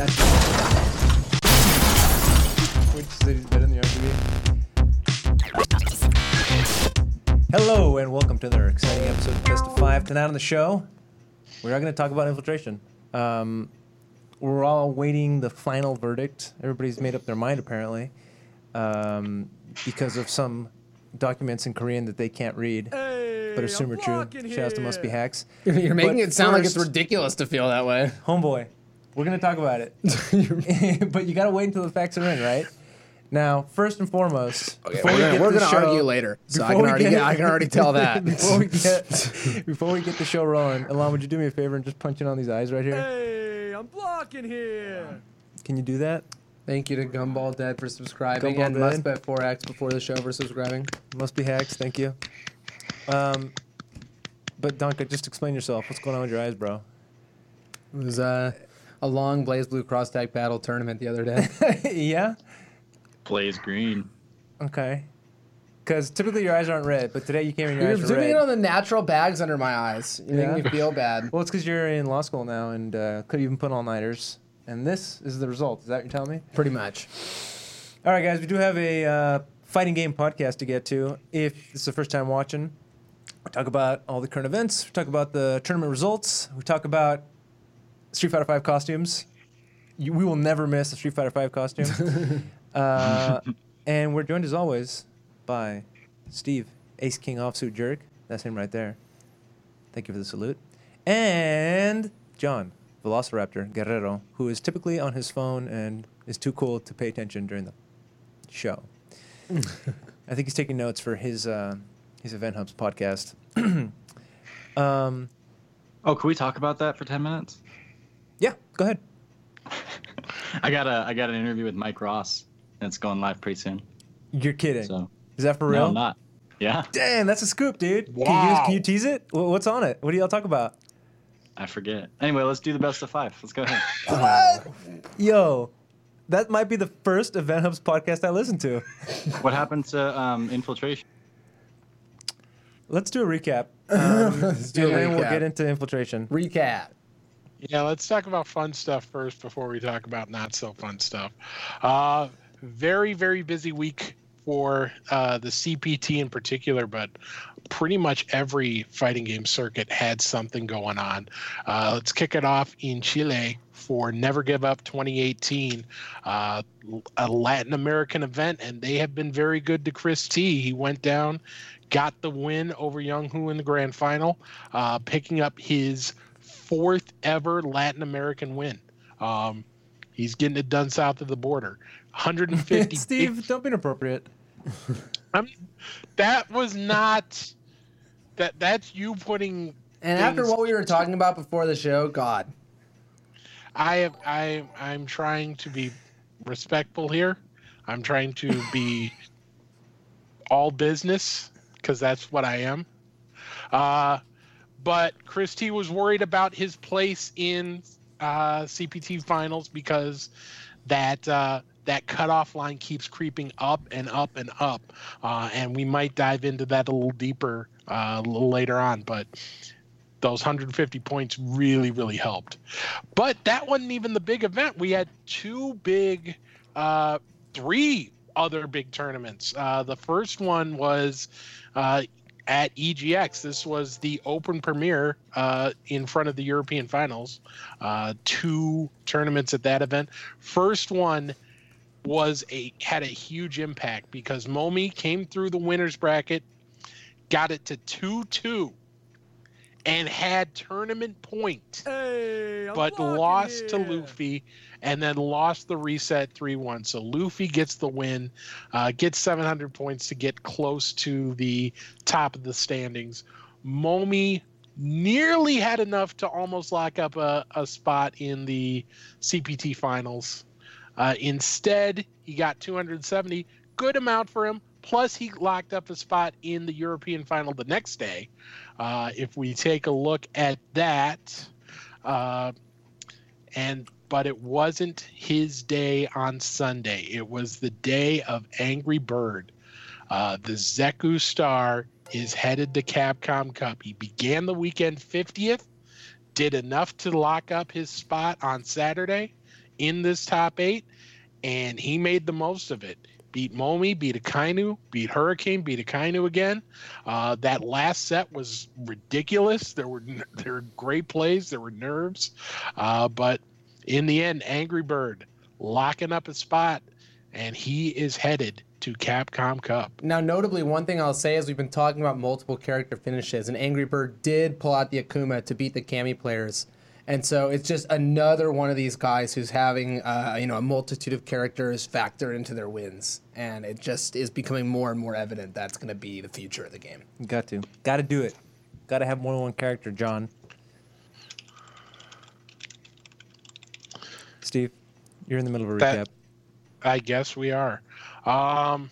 That's Which city's better than the RGB? Hello and welcome to another exciting episode of Best of Five. Tonight on the show, we are going to talk about infiltration. Um, we're all waiting the final verdict. Everybody's made up their mind apparently, um, because of some documents in Korean that they can't read, but assume are true. Shout out to Must Be Hacks. You're making But it sound like it's ridiculous to feel that way. Homeboy, we're gonna talk about it, but you gotta wait until the facts are in, right? Now, first and foremost, before we're we gonna, get we're the gonna show- argue later, so I can already get- get, I can already tell that. before we get before we get the show rolling, Alon, would you do me a favor and just punch in on these eyes right here? Hey, I'm blocking here. Can you do that? Thank you to Gumball Dead for subscribing Gumball and Dead. Mustbet 4X before the show for subscribing. Must be hacks. Thank you. Um, but Donka, just explain yourself. What's going on with your eyes, bro? It was uh, a long BlazBlue Cross Tag Battle tournament the other day. yeah. Blaze green. Okay. Because typically your eyes aren't red, but today you came in your You're eyes are zooming in on the natural bags under my eyes. You're Yeah? making me feel bad. Well, it's because you're in law school now and uh, could even put all nighters. And this is the result. Is that what you're telling me? Pretty much. All right, guys, we do have a uh, fighting game podcast to get to. If this is the first time watching, we talk about all the current events. We talk about the tournament results. We talk about Street Fighter Five costumes. You, we will never miss a Street Fighter Five costume. uh, and we're joined as always by Steve, Ace King Offsuit Jerk. That's him right there. Thank you for the salute. And John, Velociraptor Guerrero, who is typically on his phone and is too cool to pay attention during the show. I think he's taking notes for his uh, his Event Hubs podcast. um, Oh, can we talk about that for ten minutes? Yeah, go ahead. I got a I got an interview with Mike Ross. that's going live pretty soon. You're kidding. So Is that for no, real? I'm not. Yeah, Damn, that's a scoop, dude. Can, you, Wow. can you tease it? What's on it? What do y'all talk about? I forget. Anyway, let's do the best of five. Let's go ahead. What? Yo, that might be the first Event Hubs podcast I listen to. what happened to um, infiltration? Let's do a recap. Um, Let's do a and then we'll get into infiltration. Recap. Yeah, let's talk about fun stuff first before we talk about not so fun stuff. Uh, very, very busy week for uh, the CPT in particular, but pretty much every fighting game circuit had something going on. Uh, let's kick it off in Chile for Never Give Up 2018, uh, a Latin American event, and they have been very good to Chris T. He went down, got the win over Young Hu in the grand final, uh, picking up his fourth ever Latin American win. Um, he's getting it done south of the border. 150. Steve, don't be inappropriate. I'm, that was not. That that's you putting. And after what we were talking about before the show, God. I am. I I'm trying to be respectful here. I'm trying to be all business because that's what I am. Uh, but Chris T was worried about his place in uh, CPT finals because that uh, that cutoff line keeps creeping up and up and up, uh, and we might dive into that a little deeper uh, a little later on. But those 150 points really, really helped. But that wasn't even the big event. We had two big, uh, three other big tournaments. Uh, the first one was at EGX. This was the open premiere uh, in front of the European finals. Uh, two tournaments at that event. First one was a had a huge impact because Momi came through the winners bracket, got it to two two, and had tournament point Hey, but lost to. Luffy and then lost the reset 3-1 so Luffy gets the win uh, gets 700 points to get close to the top of the standings. Momi nearly had enough to almost lock up a, a spot in the cpt finals. Uh, instead he got 270 good amount for him plus he locked up a spot in the european final the next day uh, if we take a look at that uh, and but it wasn't his day on Sunday. It was the day of Angry Bird. Uh, the Zeku Star is headed to Capcom Cup. He began the weekend 50th, did enough to lock up his spot on Saturday, in this top eight, and he made the most of it. Beat Momi, beat Akainu, beat Hurricane, beat Akainu again. Uh, that last set was ridiculous. There were there were great plays, there were nerves, uh, but in the end, Angry Bird locking up a spot, and he is headed to Capcom Cup. Now, notably, one thing I'll say is we've been talking about multiple character finishes, and Angry Bird did pull out the Akuma to beat the Kami players. And so it's just another one of these guys who's having, uh, you know, a multitude of characters factor into their wins, and it just is becoming more and more evident that's going to be the future of the game. Got to. Got to do it. Got to have more than one character, John. Steve, you're in the middle of a That- recap. I guess we are. Um,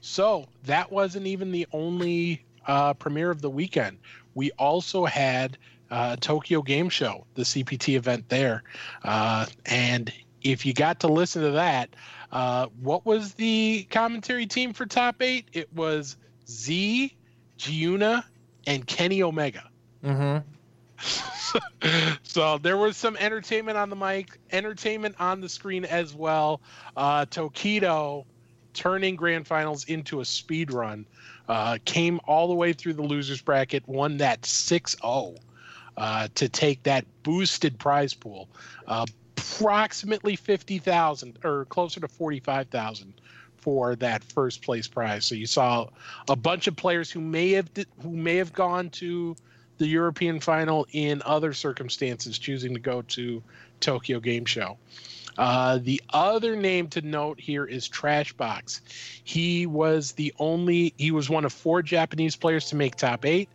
so that wasn't even the only uh, premiere of the weekend. We also had uh, Tokyo Game Show, the CPT event there, uh, and if you got to listen to that, uh, what was the commentary team for Top Eight? It was Z, Jiyuna, and Kenny Omega. Mm-hmm. so there was some entertainment on the mic, entertainment on the screen as well. Uh, Tokido turning grand finals into a speed run, uh, came all the way through the losers bracket, won that 6-0 uh, to take that boosted prize pool, uh, approximately 50,000 or closer to 45,000 for that first place prize. So you saw a bunch of players who may have who may have gone to the European final in other circumstances, choosing to go to Tokyo Game Show. Uh, the other name to note here is Trashbox. He was the only, he was one of four Japanese players to make top eight,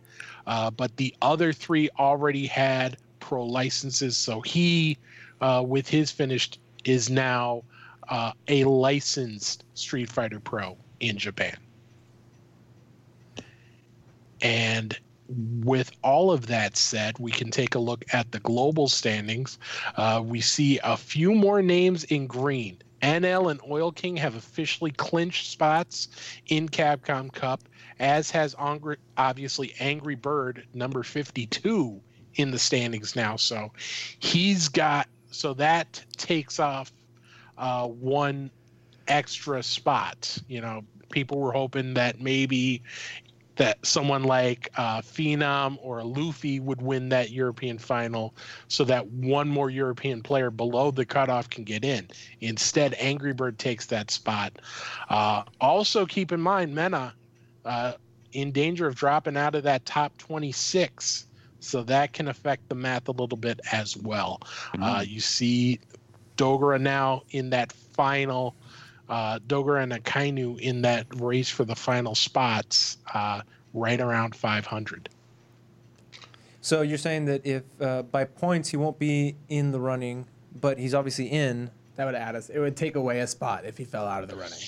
uh, but the other three already had pro licenses. So he, uh, with his finished, is now uh, a licensed Street Fighter Pro in Japan. And with all of that said, we can take a look at the global standings. Uh, we see a few more names in green. NL and Oil King have officially clinched spots in Capcom Cup, as has obviously Angry Bird, number 52 in the standings now. So he's got, so that takes off uh, one extra spot. You know, people were hoping that maybe that someone like uh, Phenom or Luffy would win that European final so that one more European player below the cutoff can get in. Instead, Angry Bird takes that spot. Uh, also, keep in mind, Mena uh, in danger of dropping out of that top 26. So that can affect the math a little bit as well. Uh, you see Dogura now in that final uh, Dogura and Akainu in that race for the final spots, uh, right around 500. So you're saying that if uh, by points he won't be in the running, but he's obviously in. That would add us. It would take away a spot if he fell out of the running.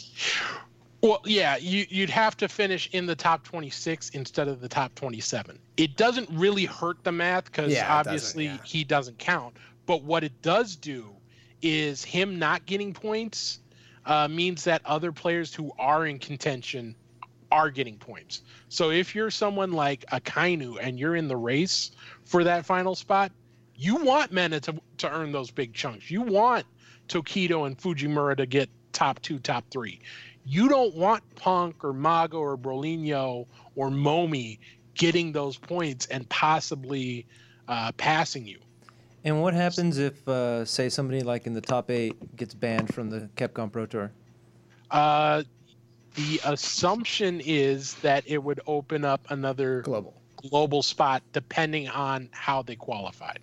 Well, yeah, you, you'd have to finish in the top 26 instead of the top 27. It doesn't really hurt the math because Yeah, it doesn't, obviously yeah. he doesn't count. But what it does do is him not getting points uh, means that other players who are in contention are getting points. So if you're someone like Akainu and you're in the race for that final spot, you want Mena to, to earn those big chunks. You want Tokido and Fujimura to get top two, top three. You don't want Punk or Mago or Brolynho or Momi getting those points and possibly uh, passing you. And what happens if, uh, say, somebody like in the top eight gets banned from the Capcom Pro Tour? Uh, the assumption is that it would open up another Global. global spot depending on how they qualified.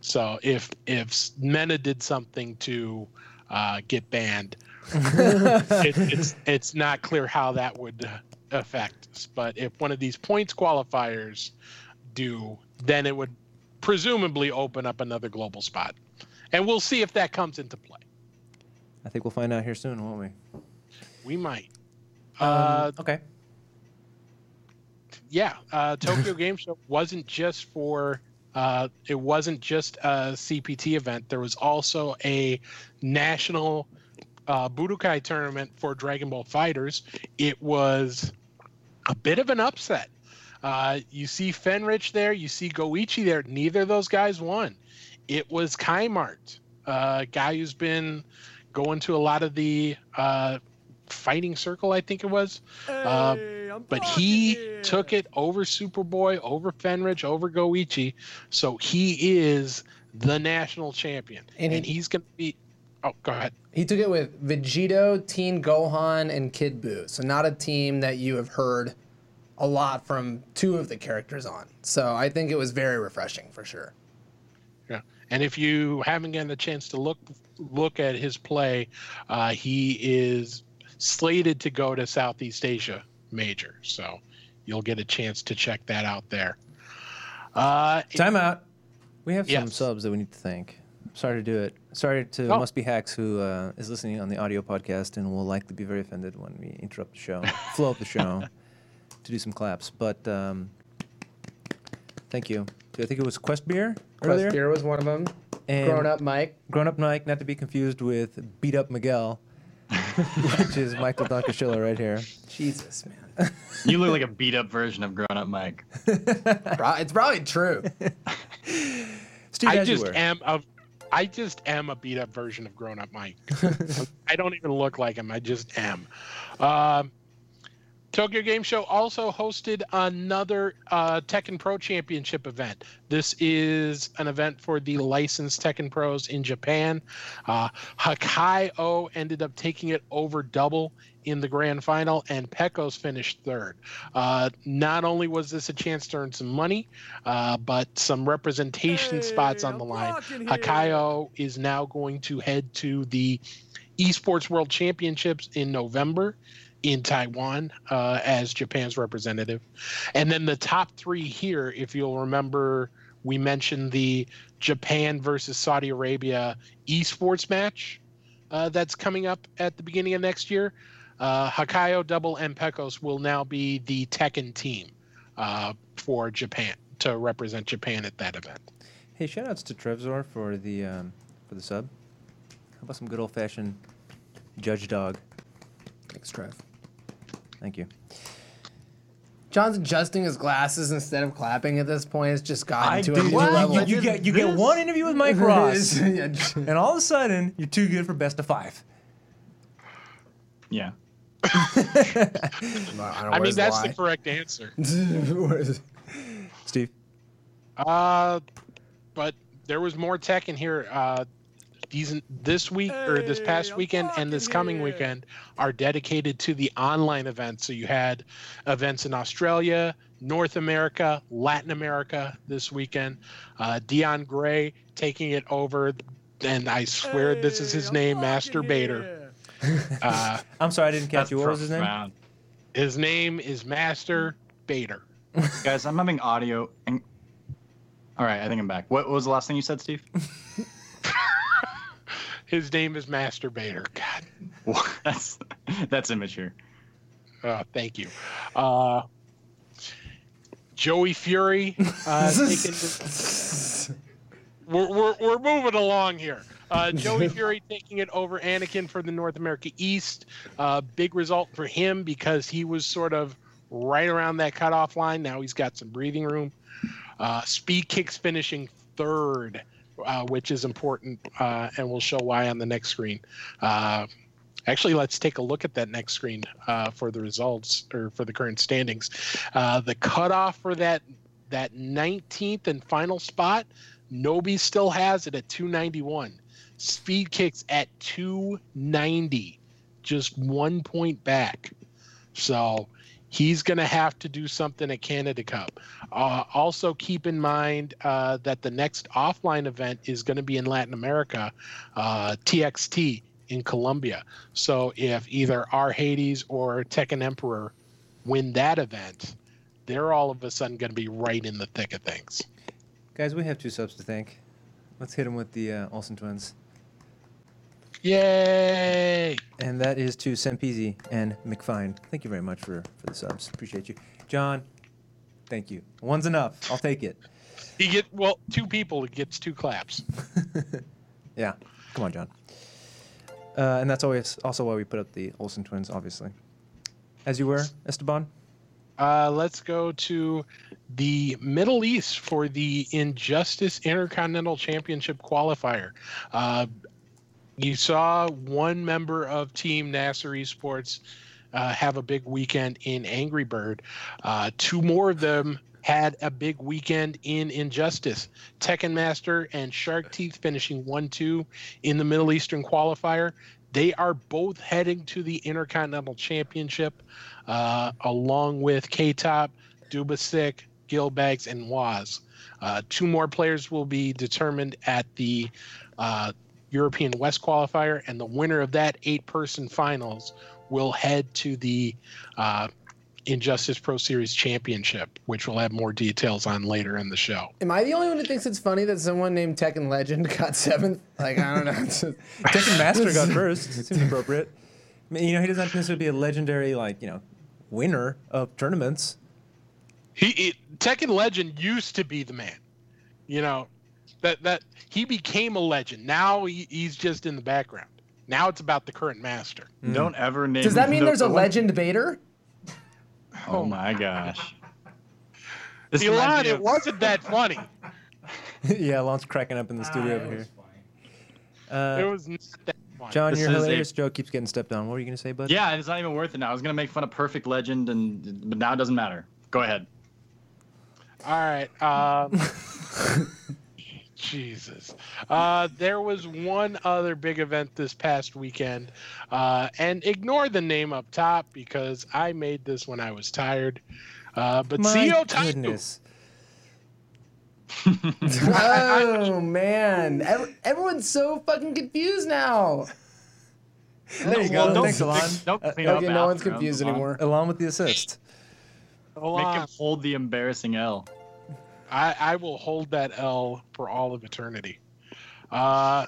So if if Mena did something to uh, get banned, it, it's it's not clear how that would affect us. But if one of these points qualifiers do, then it would presumably open up another global spot, and we'll see if that comes into play. I think we'll find out here soon, won't we? We might. Um, Uh, okay. yeah, uh, Tokyo Game Show wasn't just for uh, it wasn't just a CPT event. There was also a national uh, Budokai tournament for Dragon Ball FighterZ. It was a bit of an upset. Uh, you see Fenritti there, you see Goichi there. Neither of those guys won. It was Kaimart uh, guy who's been going to a lot of the uh, fighting circle, I think it was. Uh, but he took it over Superboy, over Fenritti, over Goichi. So he is the national champion. And And, he- he's going to be. Oh, go ahead. He took it with Vegito, Teen Gohan, and Kid Buu. So not a team that you have heard a lot from two of the characters on. So I think it was very refreshing for sure. Yeah, and if you haven't gotten the chance to look look at his play, uh, he is slated to go to Southeast Asia Major, so you'll get a chance to check that out there. Uh, Time out. We have some Yes. subs that we need to thank. Sorry to do it. Sorry to Oh. Must Be Hacks, who uh, is listening on the audio podcast and will likely be very offended when we interrupt the show, flow up the show, to do some claps. But um, thank you. I think it was Quest Beer earlier. Quest Beer was one of them. And Grown Up Mike. Grown Up Mike, not to be confused with Beat Up Miguel, which is Michael Dunkashilla right here. Jesus, man. You look like a beat up version of Grown Up Mike. It's probably true. Steve, I just am a, I just am a beat up version of Grown Up Mike. I don't even look like him. I just am. Um, Tokyo Game Show also hosted another uh, Tekken Pro Championship event. This is an event for the licensed Tekken Pros in Japan. Uh, Hakai O ended up taking it over double in the grand final, and Pekos finished third. Uh, not only was this a chance to earn some money, uh, but some representation spots on the line. Hakayo is now going to head to the Esports World Championships in November in Taiwan uh, as Japan's representative. And then the top three here, if you'll remember, we mentioned the Japan versus Saudi Arabia esports match uh, that's coming up at the beginning of next year. Uh, Hakayo Double and Pekos will now be the Tekken team uh, for Japan to represent Japan at that event. Hey, shout outs to Trevzor for the um, for the sub. How about some good old fashioned judge dog? Thanks, Trev. Thank you. John's adjusting his glasses instead of clapping at this point. It's just gotten I to a new What? level. You, you get you get one interview with Mike Ross, and all of a sudden you're too good for best of five. Yeah. I, don't know, I mean, that's lie. the correct answer. Steve, Uh, but there was more Tekken here. Uh, these this week or this past weekend and this coming weekend are dedicated to the online events. So you had events in Australia, North America, Latin America this weekend. Uh, Dion Gray taking it over, and I swear this is his name, Master Bader. Uh, I'm sorry I didn't catch That's you. What was his name? profound. his name is Master Bader. Guys, I'm having audio. And... All right, I think I'm back. What was the last thing you said, Steve? His name is Masturbator. God. that's that's immature. Uh, thank you. Uh, Joey Fury. Uh, taking the- we're, we're, we're moving along here. Uh, Joey Fury taking it over Anakin for the North America East. Uh, big result for him because he was sort of right around that cutoff line. Now he's got some breathing room. Uh, Speed Kicks finishing third, uh, which is important, uh, and we'll show why on the next screen. Uh, Actually, let's take a look at that next screen uh, for the results or for the current standings. Uh, the cutoff for that that 19th and final spot, Nobi still has it at 291. Speed kicks at 290, just one point back. So he's going to have to do something at Canada Cup. Uh, also, keep in mind uh, that the next offline event is going to be in Latin America, uh, TXT in Colombia. So if either our Hades or Tekken Emperor win that event, they're all of a sudden going to be right in the thick of things. Guys, we have two subs to thank. Let's hit them with the uh, Olsen twins. Yay! And that is to Sempezi and McFine. Thank you very much for, for the subs. Appreciate you. John, thank you. One's enough. I'll take it. You get well, two people it gets two claps. Yeah. Come on, John. Uh, and that's always also why we put up the Olsen twins, obviously. As you were, Esteban? Uh, let's go to the Middle East for the Injustice Intercontinental Championship qualifier. Uh, you saw one member of Team Nasr Esports uh, have a big weekend in Angry Bird. Uh, two more of them had a big weekend in Injustice. Tekken Master and Shark Teeth finishing 1 2 in the Middle Eastern qualifier. They are both heading to the Intercontinental Championship, uh, along with K Top, Dubasik, Gilbags, and Waz. Uh, two more players will be determined at the uh, European West qualifier, and the winner of that eight person finals will head to the uh, Injustice Pro Series Championship, which we'll have more details on later in the show. Am I the only one who thinks it's funny that someone named Tekken Legend got seventh? Like I don't know. It's just- Tekken Master got first. It seems appropriate. I mean, you know, he doesn't have to necessarily be a legendary, like, you know, winner of tournaments. He, he Tekken Legend used to be the man. You know, that that he became a legend. Now he, he's just in the background. Now it's about the current master. Don't ever name. Does that mean the- there's a the one- legend Bader? Oh my gosh. This reminds Elon, it wasn't that funny. yeah, Lon's cracking up in the studio over here. It Uh, was not that funny. John, This your is a- hilarious joke keeps getting stepped on. What were you going to say, bud? Yeah, it's not even worth it now. I was gonna make fun of Perfect Legend, and but now it doesn't matter. Go ahead. All right. Um, Jesus. Uh, there was one other big event this past weekend, uh, and ignore the name up top because I made this when I was tired. Uh, but My CEO Taito, goodness. Oh man, Every, everyone's so fucking confused now. There you go. Well, don't- Thanks, Elon. don't Uh, clean up Okay, no one's confused Elon. anymore. Along with the assist. hold Make him hold the embarrassing L. I, I will hold that L for all of eternity. Uh,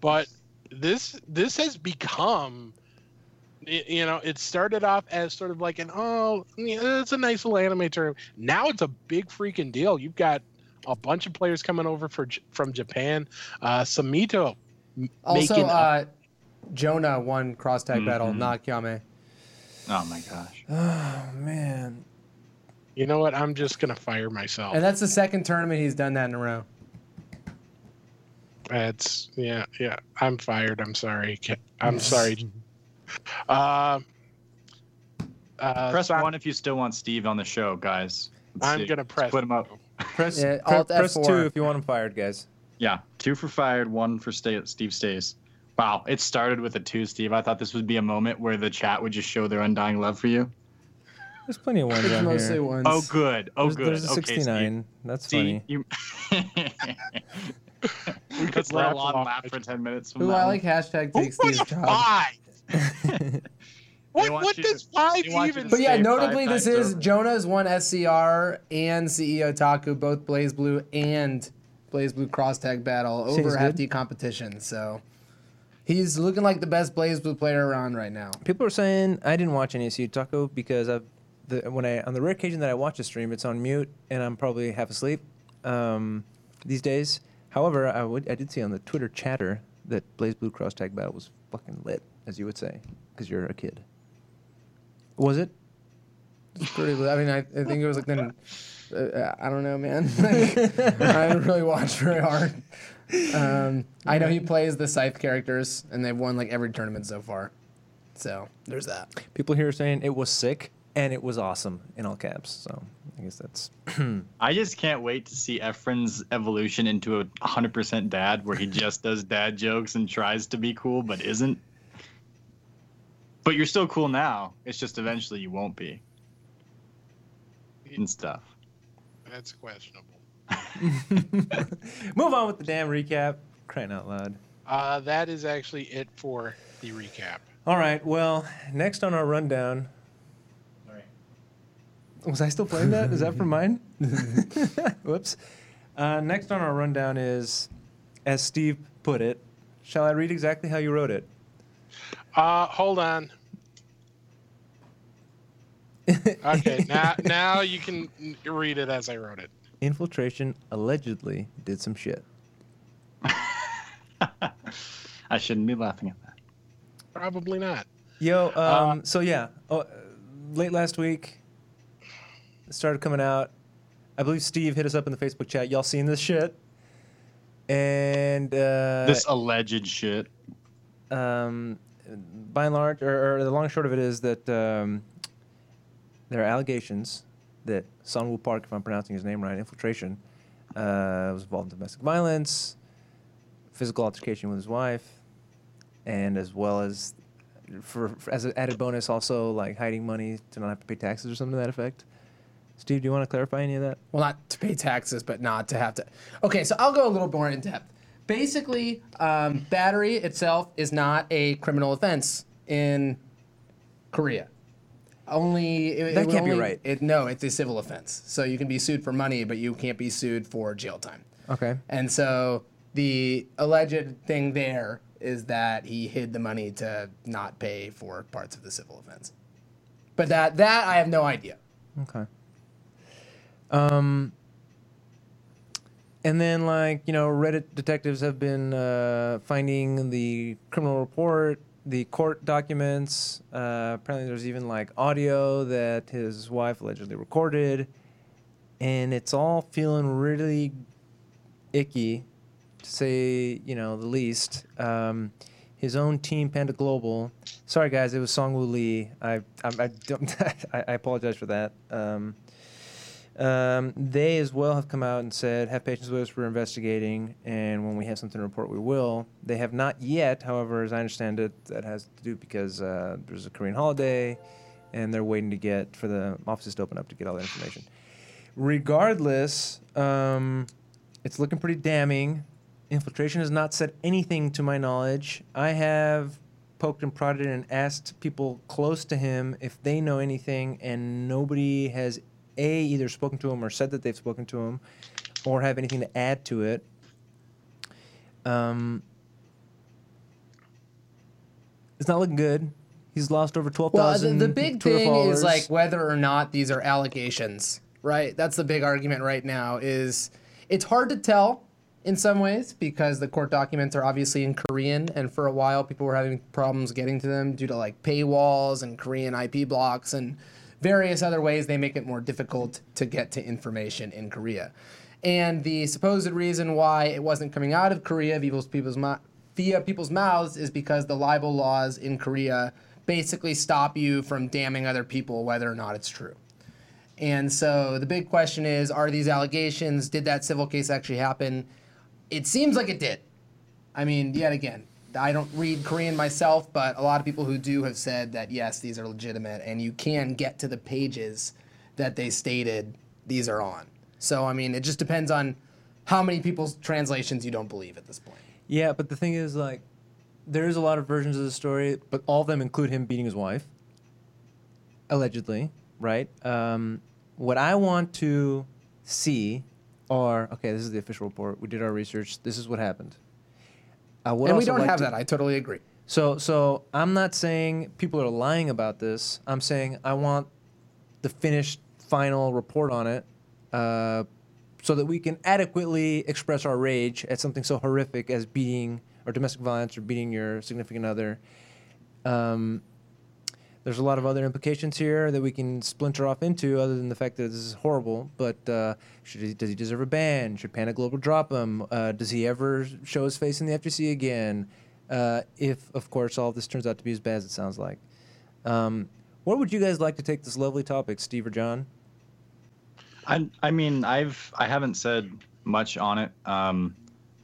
but this this has become, you know, it started off as sort of like an oh, it's a nice little anime tournament. Now it's a big freaking deal. You've got a bunch of players coming over for from Japan. Uh, Samito Also, making a- uh, Jonah won cross tag battle, Mhm. not Kyame. Oh my gosh. Oh, man. You know what? I'm just gonna fire myself. And that's the second tournament he's done that in a row. That's yeah, yeah. I'm fired. I'm sorry. I'm sorry. Uh, uh, Press Son- one if you still want Steve on the show, guys. Let's I'm see. gonna press. Put him up. Press, Yeah, pre- Alt press F4. two if you want him fired, guys. Yeah, two for fired, one for stay, Steve stays. Wow, it started with a two, Steve. I thought this would be a moment where the chat would just show their undying love for you. There's plenty of ones It's on mostly here. ones. Oh, good. Oh, There's, good. there's a okay, 69. That's Steve. funny. You. We could Let's let laugh Alon along laugh with for ten minutes. From Ooh, that I like hashtag Who take put job. five? What, what you does five they want you even? But yeah, notably, this is over. Jonah's one SCR and CEO Taku, both BlazBlue and BlazBlue cross tag battle Seems over good. hefty competition. So he's looking like the best BlazBlue player around right now. People are saying I didn't watch any CEO Taku because I've the, when I on the rare occasion that I watch a stream, it's on mute and I'm probably half asleep um, these days. However, I would I did see on the Twitter chatter that BlazBlue Cross Tag Battle was fucking lit, as you would say, because you're a kid. Was it? It's pretty. I mean, I, I think it was like then. Uh, I don't know, man. Like, I haven't really watched very hard. Um, I know he plays the Scythe characters, and they've won like every tournament so far. So there's that. People here are saying it was sick and it was awesome in all caps. So I guess that's I just can't wait to see Efren's evolution into a 100% dad, where he just does dad jokes and tries to be cool but isn't. But you're still cool now. It's just eventually you won't be. And stuff. That's questionable. move on with the damn recap. Crying out loud. Uh, that is actually it for the recap. All right. Well, next on our rundown. Was I still playing that? Is that from mine? Whoops. Uh, next on our rundown is, as Steve put it, shall I read exactly how you wrote it? Uh, hold on. Okay, now now you can read it as I wrote it. Infiltration allegedly did some shit. I shouldn't be laughing at that. Probably not. Yo, um, Uh, so yeah, oh, uh, late last week, it started coming out. I believe Steve hit us up in the Facebook chat. Y'all seen this shit? And uh, this alleged shit. um, by and large, or, or the long short of it is that um, there are allegations that Sunwoo Park, if I'm pronouncing his name right, infiltration, uh, was involved in domestic violence, physical altercation with his wife, and as well as, for, for as an added bonus, also like hiding money to not have to pay taxes or something to that effect. Steve, do you want to clarify any of that? well, not to pay taxes, but not to have to. Okay, so I'll go a little more in depth. Basically, um, battery itself is not a criminal offense in Korea. Only it, That it can't be right. It, no, it's a civil offense. So you can be sued for money, but you can't be sued for jail time. Okay. And so the alleged thing there is that he hid the money to not pay for parts of the civil offense. But that that I have no idea. Okay. Um, and then, like, you know, Reddit detectives have been uh, finding the criminal report, the court documents. Uh, apparently, there's even, like, audio that his wife allegedly recorded. And it's all feeling really icky, to say, you know, the least. Um, his own team, Panda Global. Sorry, guys, it was Songwoo Lee. I, I, I, I apologize for that. Um, um, they as well have come out and said, have patience with us, we're investigating, and when we have something to report, we will. They have not yet, however, as I understand it, that has to do because uh, there's a Korean holiday, and they're waiting to get for the offices to open up to get all that information. Regardless, um, it's looking pretty damning. Infiltration has not said anything to my knowledge. I have poked and prodded and asked people close to him if they know anything, and nobody has a either spoken to him or said that they've spoken to him, or have anything to add to it. Um, it's not looking good. He's lost over twelve Well, the, the big Twitter thing followers. is like whether or not these are allegations, right? That's the big argument right now. Is it's hard to tell in some ways because the court documents are obviously in Korean, and for a while people were having problems getting to them due to like paywalls and Korean IP blocks and various other ways they make it more difficult to get to information in Korea. And the supposed reason why it wasn't coming out of Korea via people's, people's via people's mouths is because the libel laws in Korea basically stop you from damning other people whether or not it's true. And so the big question is are these allegations, did that civil case actually happen? It seems like it did. I mean, yet again, I don't read Korean myself, but a lot of people who do have said that yes, these are legitimate, and you can get to the pages that they stated these are on. So, I mean, it just depends on how many people's translations you don't believe at this point. Yeah, but the thing is, like, there is a lot of versions of the story, but all of them include him beating his wife, allegedly, right? Um, what I want to see are okay. This is the official report. We did our research. This is what happened. I would and we don't like have to- that. I totally agree. So, so I'm not saying people are lying about this. I'm saying I want the finished final report on it, uh, so that we can adequately express our rage at something so horrific as beating or domestic violence or beating your significant other. Um, there's a lot of other implications here that we can splinter off into, other than the fact that this is horrible. But uh, he, does he deserve a ban? Should Panda Global drop him? Uh, does he ever show his face in the FGC again? Uh, if, of course, all of this turns out to be as bad as it sounds like. Um, would you guys like to take this lovely topic, Steve or John? I I mean I've I haven't said much on it. Um,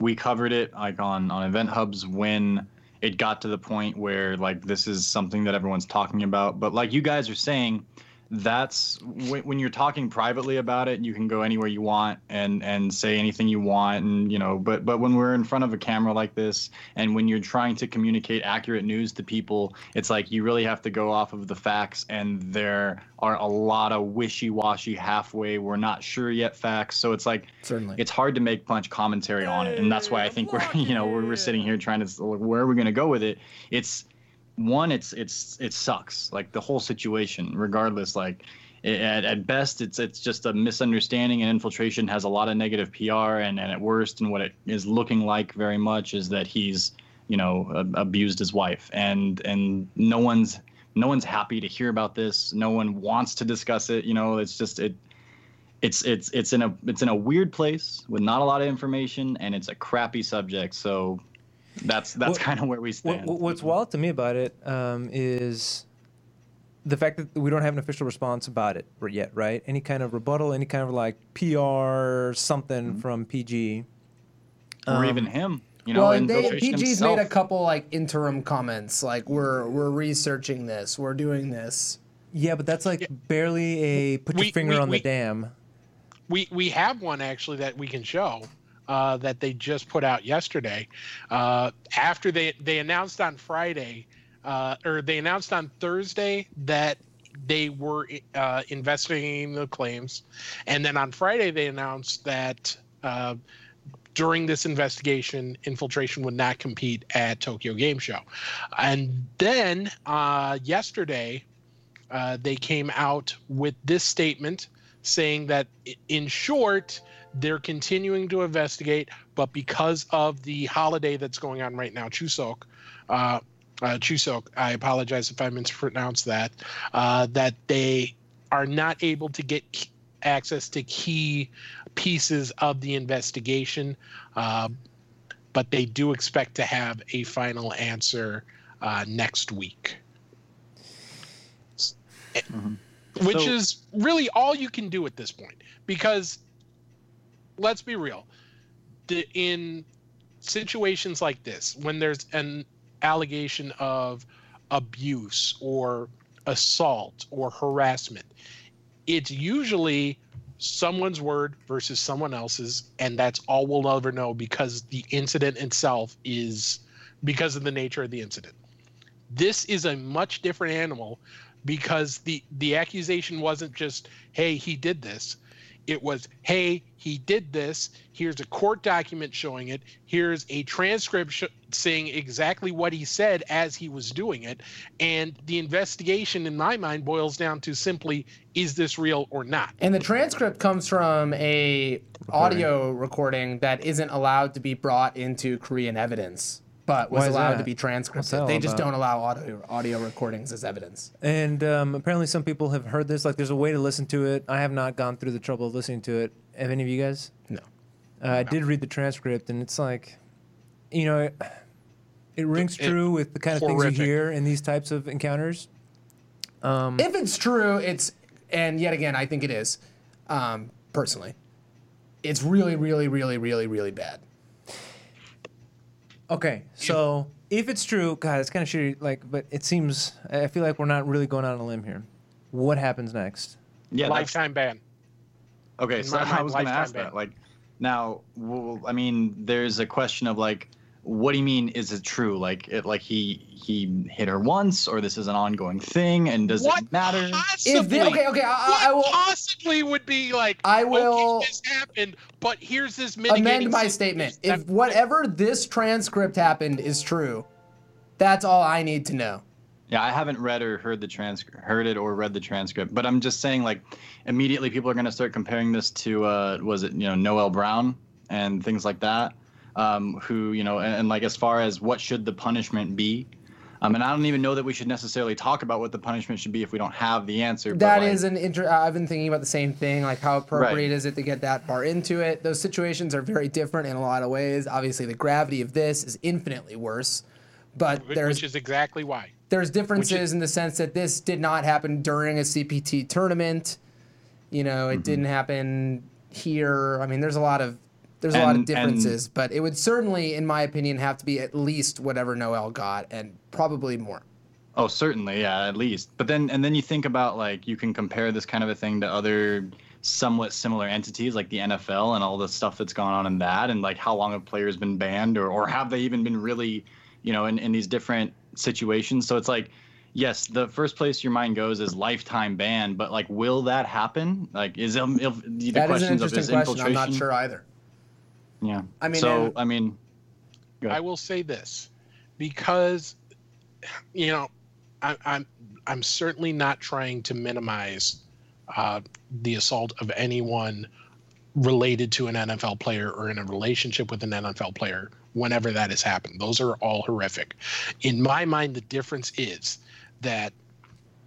we covered it like on on Event Hubs when it got to the point where like this is something that everyone's talking about. But like you guys are saying, that's when, when you're talking privately about it, you can go anywhere you want and and say anything you want, and you know. But but when we're in front of a camera like this, and when you're trying to communicate accurate news to people, it's like you really have to go off of the facts, and there are a lot of wishy-washy, halfway, we're not sure yet facts. So it's like Certainly. it's hard to make punch commentary on it, and that's why I think we're you know we're, we're sitting here trying to look where are we going to go with it? It's one, it's it's it sucks like the whole situation, regardless. Like at, at best, it's it's just a misunderstanding, and infiltration has a lot of negative PR, and, and at worst, and what it is looking like very much is that he's you know ab- abused his wife, and and no one's no one's happy to hear about this. No one wants to discuss it. You know, it's just it it's it's it's in a it's in a weird place with not a lot of information and it's a crappy subject. So that's that's What- kind of where we stand. what- what's wild to me about it um, is the fact that we don't have an official response about it yet, right? Any kind of rebuttal, any kind of like PR something Mm-hmm. from PG. or Um, even him. You know, well, and they, PG's himself. made a couple like interim comments, like we're we're researching this, we're doing this. Yeah, but that's like barely a put your We- finger we- on we- the dam. we we have one actually that we can show uh, that they just put out yesterday uh, after they they announced on friday uh, or they announced on thursday that they were uh, investigating the claims. And then on friday they announced that uh, during this investigation infiltration would not compete at tokyo game show. And then uh, yesterday they came out with this statement saying that in short they're continuing to investigate but because of the holiday that's going on right now chuseok uh, uh, Chuseok, I apologize if I mispronounced that, uh, that they are not able to get access to key pieces of the investigation, uh, but they do expect to have a final answer uh, next week. Mhm. Which So- is really all you can do at this point because let's be real. The, in situations like this, when there's an allegation of abuse or assault or harassment, it's usually someone's word versus someone else's, and that's all we'll ever know because the incident itself is because of the nature of the incident. This is a much different animal because the the accusation wasn't just hey he did this it was hey he did this. Here's a court document showing it. Here's a transcript sh- saying exactly what he said as he was doing it. And the investigation in my mind boils down to simply is this real or not? And the transcript comes from a audio recording that isn't allowed to be brought into Korean evidence, but was allowed to be transcribed. They just about? don't allow audio audio recordings as evidence. And um, apparently, some people have heard this. Like, there's a way to listen to it. I have not gone through the trouble of listening to it. Have any of you guys? No. Uh, I did read the transcript, and it's like, you know, it, it rings It- true with the kind of things horrific. you hear in these types of encounters. Um, If it's true, it's and yet again, I think it is. Um, personally, it's really, really, really, really, really bad. Okay, so if it's true, God, it's kind of shitty. Like, but it seems I feel like we're not really going out on a limb here. What happens next? yeah, that's, lifetime ban Okay, In so my I mind, was going to lifetime ask ban. that. Like, now, well, I mean, there's a question of like, what do you mean? Is it true? Like, it like he he hit her once, or this is an ongoing thing, and does what it matter? possibly, If the, okay, okay, I, what I will possibly would be like I will- okay, this happened but here's this amend my statement. If whatever this transcript happened is true, that's all I need to know. Yeah, I haven't read or heard the transcript, heard it or read the transcript, but I'm just saying, like, immediately people are going to start comparing this to, uh, was it, you know, Noel Brown and things like that, um, who, you know, and, and like as far as what should the punishment be, um, and I don't even know that we should necessarily talk about what the punishment should be if we don't have the answer. but, That like, is an inter. I've been thinking about the same thing. Like, how appropriate Right. is it to get that far into it? Those situations are very different in a lot of ways. Obviously, the gravity of this is infinitely worse, but there's which there's is exactly why there's differences is- in the sense that this did not happen during a CPT tournament. You know, Mm-hmm. it didn't happen here. I mean, there's a lot of there's a lot of And- and- differences, but it would certainly, in my opinion, have to be at least whatever Noel got, and probably more. Oh, certainly, yeah, at least. But then, and then you think about like you can compare this kind of a thing to other somewhat similar entities like the NFL and all the stuff that's gone on in that, and like how long have players been banned, or or have they even been really, you know, in in these different situations? So it's like, yes, the first place your mind goes is lifetime ban, but like, will that happen? Like, is um, if, the That is an questions of interesting question. infiltration? I'm not sure either. Yeah. I mean, so and- I mean, I will say this because you know I, I'm I'm certainly not trying to minimize uh, the assault of anyone related to an NFL player or in a relationship with an NFL player whenever that has happened. Those are all horrific. In my mind, the difference is that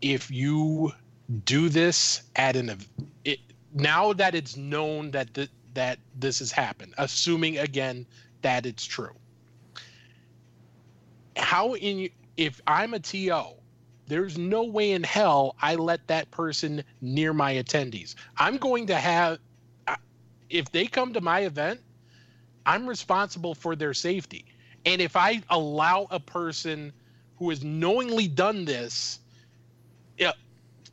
if you do this at an ev- it now that it's known that th- that this has happened, assuming again that it's true. How in if I'm a TO, there's no way in hell I let that person near my attendees. I'm going to have if they come to my event, I'm responsible for their safety. And if I allow a person who has knowingly done this, yeah,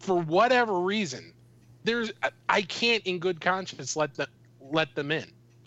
for whatever reason, there's I- I can't in good conscience let them let them in.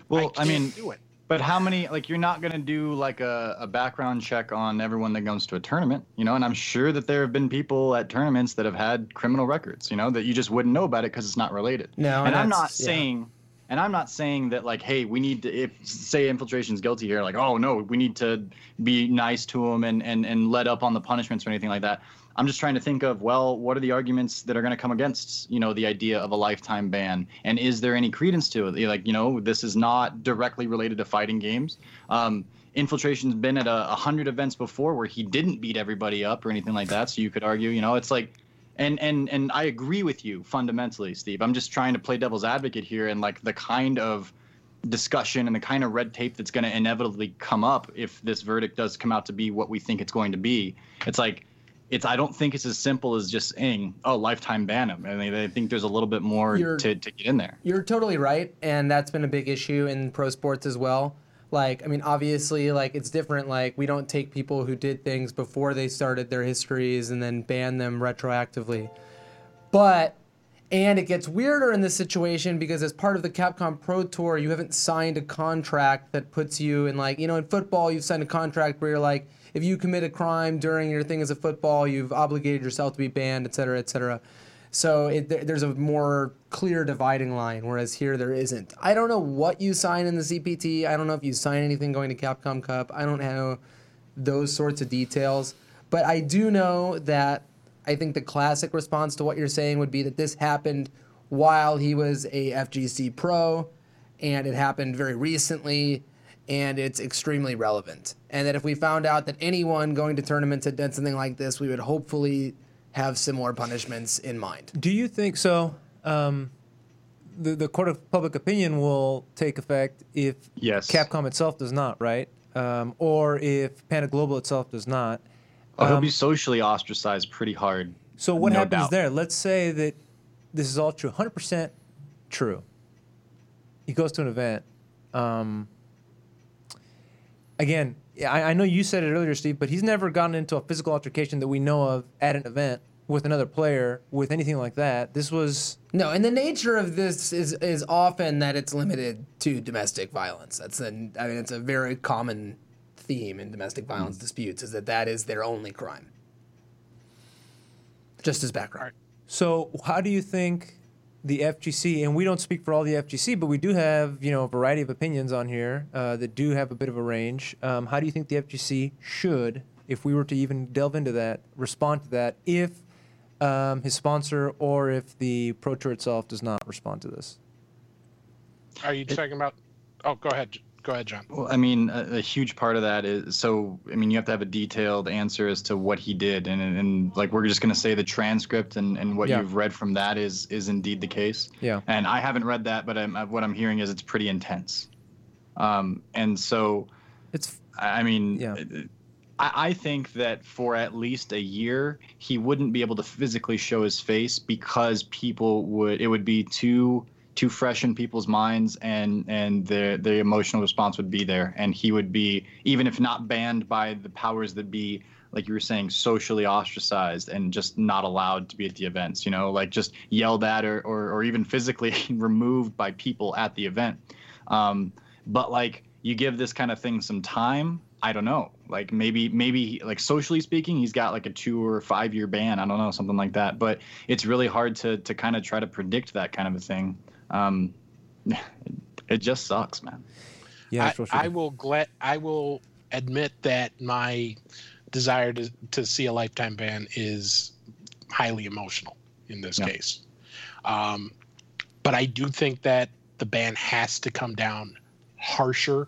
Well, I, can't mean, do it. but how many? Like, you're not gonna do like a, a background check on everyone that comes to a tournament, you know? And I'm sure that there have been people at tournaments that have had criminal records, you know, that you just wouldn't know about it because it's not related. No, and I'm not yeah. saying. And I'm not saying that like, hey, we need to if say infiltration's guilty here, like, oh no, we need to be nice to him and and and let up on the punishments or anything like that. I'm just trying to think of well, what are the arguments that are going to come against you know the idea of a lifetime ban, and is there any credence to it? Like you know, this is not directly related to fighting games. Um, Infiltration's been at a, a hundred events before where he didn't beat everybody up or anything like that. So you could argue, you know, it's like and and and I agree with you fundamentally, Steve. I'm just trying to play devil's advocate here and like the kind of discussion and the kind of red tape that's going to inevitably come up if this verdict does come out to be what we think it's going to be. It's like it's I don't think it's as simple as just saying, "Oh, lifetime ban him." I mean, I think there's a little bit more You're- to to get in there. You're totally right, and that's been a big issue in pro sports as well. Like, I mean, obviously, like it's different. Like, we don't take people who did things before they started their histories and then ban them retroactively. But, and it gets weirder in this situation because as part of the Capcom Pro Tour, you haven't signed a contract that puts you in like, you know, in football, you've signed a contract where you're like, if you commit a crime during your thing as a football, you've obligated yourself to be banned, et cetera, et cetera. So it, there's a more clear dividing line, whereas here there isn't. I don't know what you sign in the CPT. I don't know if you sign anything going to Capcom Cup. I don't know those sorts of details. But I do know that I think the classic response to what you're saying would be that this happened while he was a FGC pro, and it happened very recently, and it's extremely relevant. And that if we found out that anyone going to tournaments had done something like this, we would hopefully have similar punishments in mind. Do you think so? Um, the the court of public opinion will take effect if Yes. Capcom itself does not, right? Um, or if Panda Global itself does not. Oh, he'll Um, be socially ostracized pretty hard. So what no happens doubt. there? Let's say that this is all true, 100% true. He goes to an event. Um, again, I, I know you said it earlier, Steve, but he's never gotten into a physical altercation that we know of at an event with another player with anything like that. This was No, and the nature of this is is often that it's limited to domestic violence. That's an I mean it's a very common theme in domestic violence hmm. disputes is that that is their only crime. Just as background. So, how do you think the FGC, and we don't speak for all the FGC, but we do have you know a variety of opinions on here uh, that do have a bit of a range. Um, how do you think the FGC should, if we were to even delve into that, respond to that if um, his sponsor or if the Pro Tour itself does not respond to this? Are you talking about? Oh, go ahead. Go ahead, John. Well, I mean, a, a huge part of that is so. I mean, you have to have a detailed answer as to what he did, and and, and like we're just going to say the transcript and, and what Yeah. you've read from that is is indeed the case. Yeah. And I haven't read that, but I'm, what I'm hearing is it's pretty intense. Um, and so It's I I mean, Yeah. I, I think that for at least a year, he wouldn't be able to physically show his face because people would it would be too too fresh in people's minds and and the the emotional response would be there. And he would be even if not banned by the powers that be like you were saying socially ostracized and just not allowed to be at the events you know like just yelled at or or, or even physically removed by people at the event. Um, but like you give this kind of thing some time i don't know. Like maybe maybe like socially speaking he's got like a two or five year ban. I don't know something like that. But it's really hard to to kind of try to predict that kind of a thing um it just sucks man yeah. I, it's real I will glad I will admit that my desire to, to see a lifetime ban is highly emotional in this Yeah. case. Um, but I do think that the ban has to come down harsher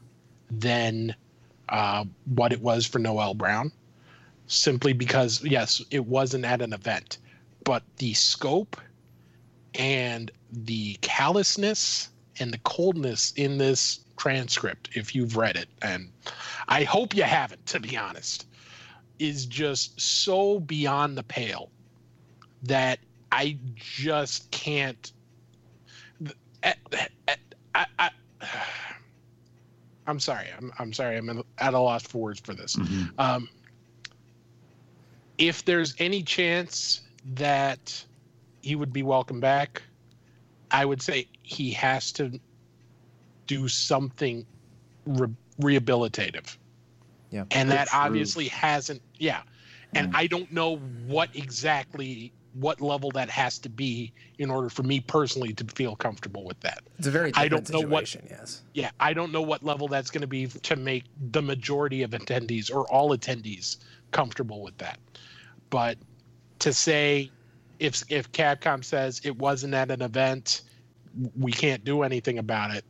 than uh, what it was for Noel Brown, simply because yes, it wasn't at an event, but the scope and the callousness and the coldness in this transcript, if you've read it, and I hope you haven't, to be honest, is just so beyond the pale that I just can't. I, I, I'm sorry. I'm, I'm sorry. I'm at a loss for words for this. Mhm. Um, if there's any chance that he would be welcome back, I would say he has to do something re- rehabilitative. Yeah. And The that truth. obviously hasn't, yeah. And Mm. I don't know what exactly, what level that has to be in order for me personally to feel comfortable with that. It's a very I don't know what- Yes. Yeah, I don't know what level that's going to be to make the majority of attendees or all attendees comfortable with that. But to say if if Capcom says it wasn't at an event, we can't do anything about it.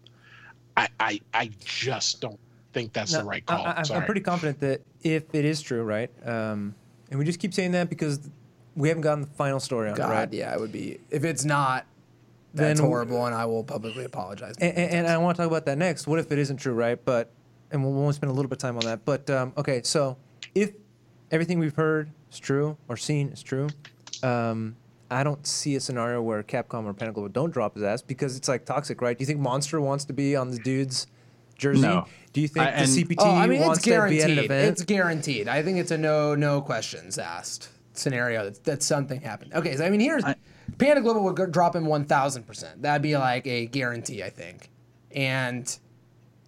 I I, I just don't think that's the No, right I- call. I, am pretty confident that if it is true, right? Um, and we just keep saying that because we haven't gotten the final story on God, it, right? yeah, it would be if it's not. That's Then- horrible, and I will publicly apologize. And, and, and I want to talk about that next. What if it isn't true, right? But and we'll only spend a little bit of time on that. But um, okay, so if everything we've heard is true or seen is true, um, I don't see a scenario where Capcom or Pinnacle don't drop his ass because it's like toxic, right? Do you think Monster wants to be on the dude's jersey? No. Do you think I- the CPT oh, I mean, wants it's to be at guaranteed. an event? It's guaranteed. I think it's a no, no questions asked scenario that, that something happened. Okay, so I mean, here's I- Panda Global would drop him one thousand percent. That'd be like a guarantee, I think. And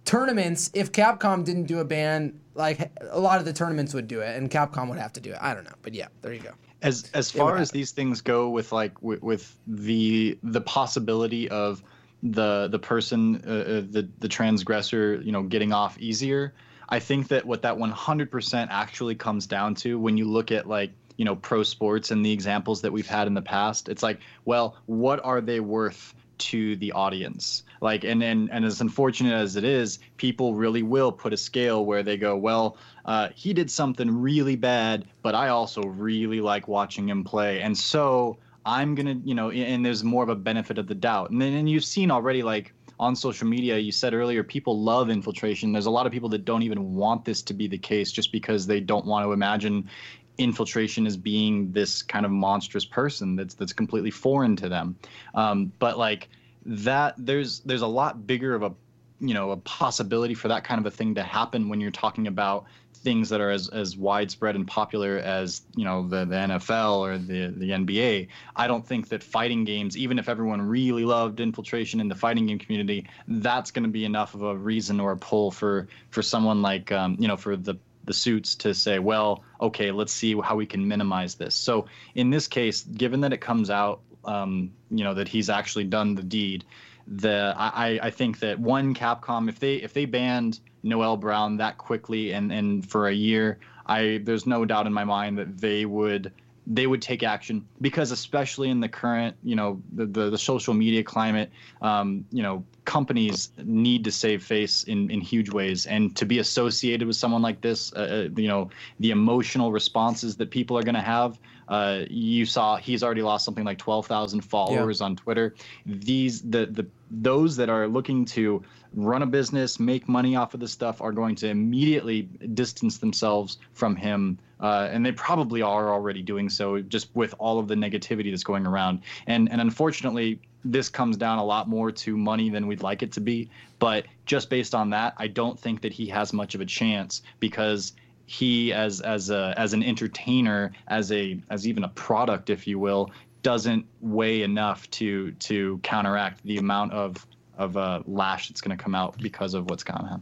tournaments, if Capcom didn't do a ban, like a lot of the tournaments would do it, and Capcom would have to do it. I don't know, but yeah, there you go. As as far as these things go with like with, with the the possibility of the the person uh, uh, the the transgressor you know getting off easier i think that what that 100% actually comes down to when you look at like you know pro sports and the examples that we've had in the past it's like well what are they worth to the audience. Like and and, and as unfortunate as it is people really will put a scale where they go well uh, he did something really bad but i also really like watching him play. And so i'm gonna you know and there's more of a benefit of the doubt. And then and you've seen already like on social media you said earlier people love infiltration. There's a lot of people that don't even want this to be the case just because they don't want to imagine infiltration as being this kind of monstrous person that's that's completely foreign to them um, but like that there's there's a lot bigger of a you know a possibility for that kind of a thing to happen when you're talking about things that are as, as widespread and popular as you know the, the NFL or the the NBA. I don't think that fighting games, even if everyone really loved infiltration in the fighting game community, that's going to be enough of a reason or a pull for for someone like um, you know for the the suits to say, well, okay, let's see how we can minimize this. So in this case, given that it comes out, um, you know, that he's actually done the deed, the I, I think that one Capcom, if they if they banned Noel Brown that quickly and and for a year, I there's no doubt in my mind that they would they would take action because especially in the current you know the the, the social media climate um, you know companies need to save face in in huge ways. And to be associated with someone like this uh, uh, you know the emotional responses that people are going to have uh, you saw he's already lost something like 12,000 followers on Twitter. These the the those that are looking to run a business make money off of this stuff are going to immediately distance themselves from him uh, and they probably are already doing so just with all of the negativity that's going around. And and unfortunately this comes down a lot more to money than we'd like it to be. But just based on that i don't think that he has much of a chance because he as as a as an entertainer as a as even a product if you will doesn't weigh enough to to counteract the amount of of uh, lash that's going to come out because of what's gone on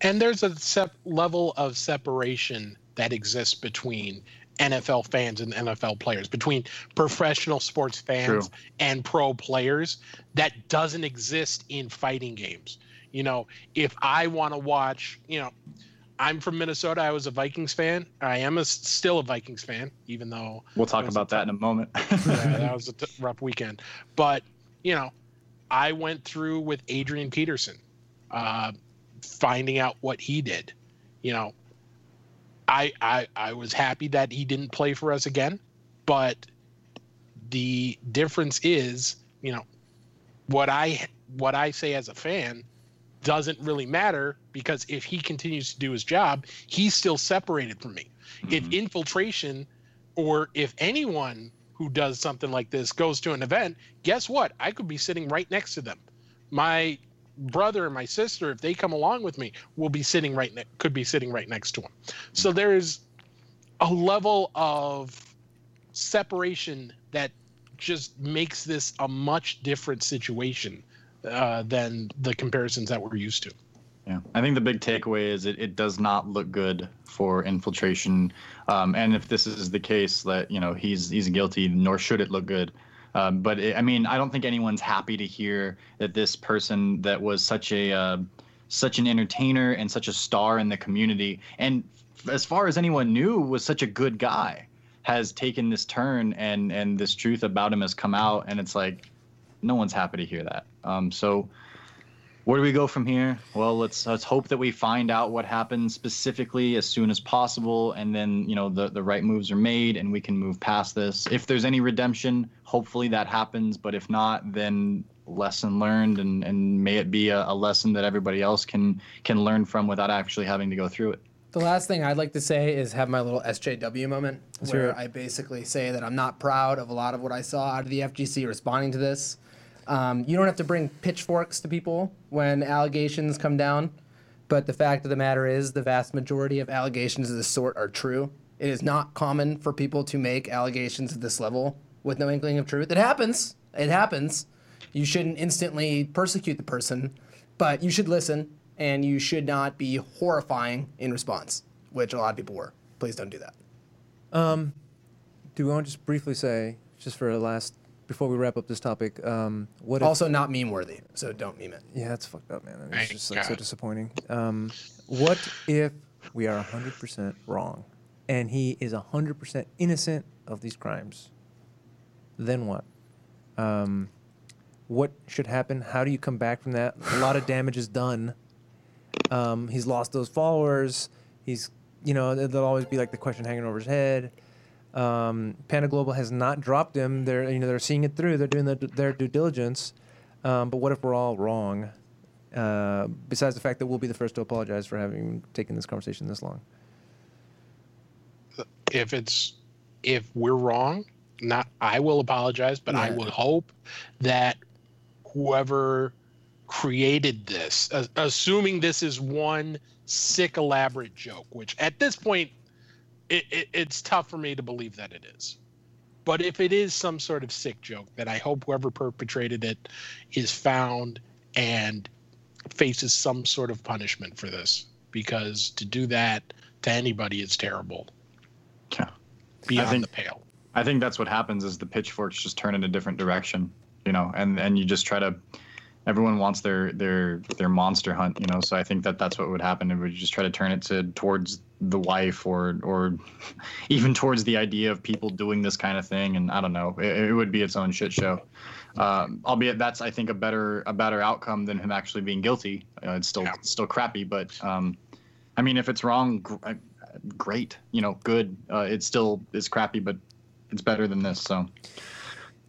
and there's a sep- level of separation that exists between NFL fans and NFL players, between professional sports fans True. and pro players that doesn't exist in fighting games. You know, if I want to watch, you know, I'm from Minnesota. I was a Vikings fan. I am a, still a Vikings fan, even though we'll talk about a that in a moment yeah, that was a t- rough weekend. But you know, I went through with Adrian Peterson, uh, finding out what he did. You know, I I I was happy that he didn't play for us again, but the difference is you know, what I what I say as a fan doesn't really matter because if he continues to do his job, he's still separated from me. If Mhm. infiltration or if anyone who does something like this goes to an event, guess what? I could be sitting right next to them. My brother and my sister, if they come along with me, will be sitting right ne- could be sitting right next to him. So there is a level of separation that just makes this a much different situation uh, than the comparisons that we're used to. Yeah, I think the big takeaway is it, it does not look good for infiltration, um, and if this is the case, that you know he's he's guilty, nor should it look good. Um, but it, I mean, I don't think anyone's happy to hear that this person that was such a uh, such an entertainer and such a star in the community, and as far as anyone knew, was such a good guy, has taken this turn, and and this truth about him has come out, and it's like, no one's happy to hear that. Um, so where do we go from here? Well, let's let's hope that we find out what happened specifically as soon as possible, and then you know the the right moves are made, and we can move past this. If there's any redemption, hopefully that happens. But if not, then lesson learned, and and may it be a, a lesson that everybody else can can learn from without actually having to go through it. The last thing I'd like to say is have my little SJW moment where. I basically say that I'm not proud of a lot of what I saw out of the FGC responding to this. Um, you don't have to bring pitchforks to people when allegations come down, but the fact of the matter is the vast majority of allegations of this sort are true. It is not common for people to make allegations at this level with no inkling of truth. It happens. It happens. You shouldn't instantly persecute the person, but you should listen and you should not be horrifying in response, which a lot of people were. Please don't do that. Um, do we want to just briefly say, just for the last, before we wrap up this topic, um, what if, Also, not meme worthy, so don't meme it. yeah, that's fucked up, man. It's Thank just like so God. disappointing. Um, what if we are 100% wrong and he is 100% innocent of these crimes? Then what? Um, what should happen? How do you come back from that? A lot of damage is done. Um, he's lost those followers. He's, you know, there'll always be like the question hanging over his head. Um, Panda Global has not dropped him. They're, you know, they're seeing it through. They're doing the, their due diligence. Um, but what if we're all wrong? Uh, besides the fact that we'll be the first to apologize for having taken this conversation this long. If it's if we're wrong, not I will apologize, but I Yeah. would hope that whoever created this, uh, assuming this is one sick elaborate joke, which at this point it, it, it's tough for me to believe that it is. But if it is some sort of sick joke, that I hope whoever perpetrated it is found and faces some sort of punishment for this. Because to do that to anybody is terrible. Yeah. Beyond think- the pale. I think that's what happens is the pitchforks just turn in a different direction, you know, and and you just try to. Everyone wants their their their monster hunt, you know. So I think that that's what would happen. It would just try to turn it to towards the wife or or even towards the idea of people doing this kind of thing. And I don't know, it, it would be its own shit show. Um, albeit that's I think a better a better outcome than him actually being guilty. Uh, it's still Yeah. still crappy, but um, I mean, if it's wrong, gr- uh, great, you know, good. Uh, it still is crappy, but it's better than this. So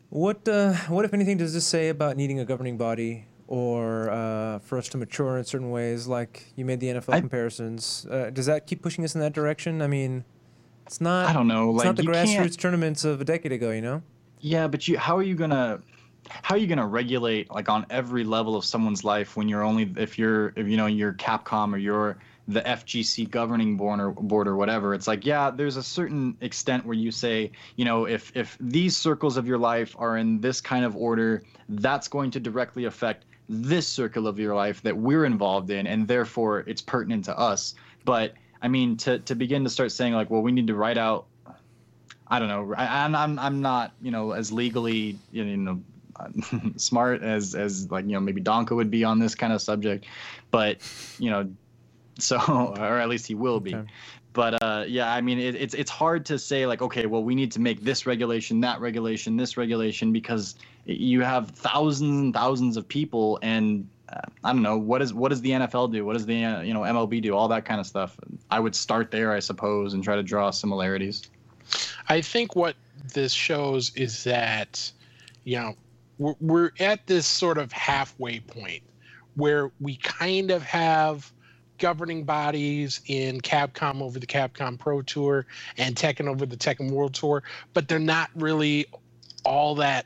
What uh, what if anything does this say about needing a governing body or uh, for us to mature in certain ways? Like you made the NFL I- comparisons. Uh, does that keep pushing us in that direction? I mean, it's not. I don't know. It's Like not the grassroots can't. tournaments of a decade ago. You know. Yeah, but you. How are you gonna? How are you gonna regulate like on every level of someone's life when you're only if you're if you know you're Capcom or you're the FGC governing board or board or whatever? It's like yeah, there's a certain extent where you say you know if if these circles of your life are in this kind of order, that's going to directly affect this circle of your life that we're involved in, and therefore it's pertinent to us. But I mean, to to begin to start saying like, well, we need to write out I don't know. I, I'm I'm I'm not you know as legally you know smart as as like you know maybe Donka would be on this kind of subject, but you know, so or at least he will be. Okay. But uh, yeah, I mean it, it's it's hard to say like okay, well we need to make this regulation, that regulation, this regulation because you have thousands and thousands of people and. Uh, I don't know what is what does the NFL do? What does the uh, you know MLB do? All that kind of stuff. I would start there, I suppose, and try to draw similarities. I think what this shows is that, you know, we're, we're at this sort of halfway point where we kind of have governing bodies in Capcom over the Capcom Pro Tour and Tekken over the Tekken World Tour, but they're not really all that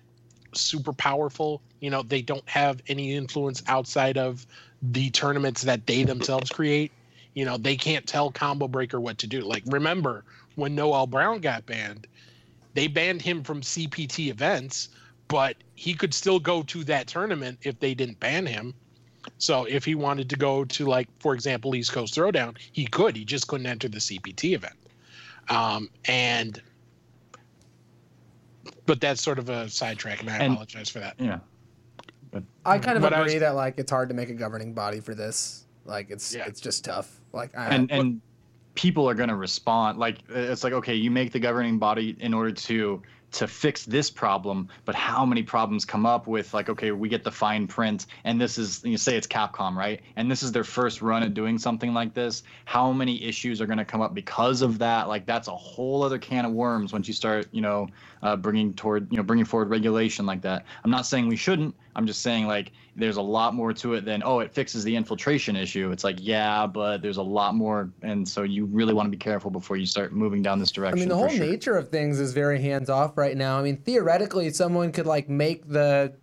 super powerful. You know, they don't have any influence outside of the tournaments that they themselves create. You know, they can't tell Combo Breaker what to do. Like, remember when Noel Brown got banned, they banned him from CPT events, but he could still go to that tournament if they didn't ban him. So if he wanted to go to like, for example, East Coast Throwdown, he could. He just couldn't enter the CPT event. Um, and but that's sort of a sidetrack, and I And- apologize for that. Yeah. but, I kind of But agree was- that like it's hard to make a governing body for this. Like it's Yeah. it's just tough. Like I, and and people are going to respond like it's like okay you make the governing body in order to to fix this problem but how many problems come up with like okay we get the fine print and this is you say it's capcom right? And this is their first run at doing something like this. How many issues are going to come up because of that? Like that's a whole other can of worms once you start you know uh, bringing toward you know bringing forward regulation like that. I'm not saying we shouldn't i'm just saying like there's a lot more to it than oh it fixes the infiltration issue it's like yeah but there's a lot more and so you really want to be careful before you start moving down this direction. I mean, the whole sure. nature of things is very hands off right now. I mean, theoretically, someone could like make the,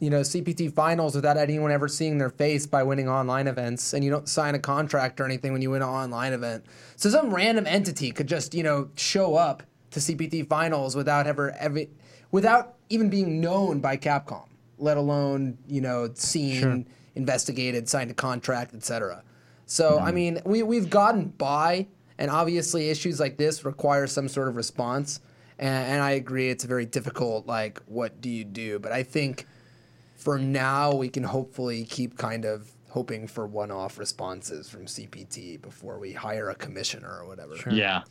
you know, CPT finals without anyone ever seeing their face by winning online events, and you don't sign a contract or anything when you win an online event. So some random entity could just, you know, show up to CPT finals without ever, ever without even being known by Capcom, let alone you know seen, investigated, signed a contract, etc. So I mm-hmm. mean, we we've gotten by, and obviously issues like this require some sort of response. And, and I agree, it's very difficult. Like, what do you do? But I think for now we can hopefully keep kind of hoping for one-off responses from CPT before we hire a commissioner or whatever. yeah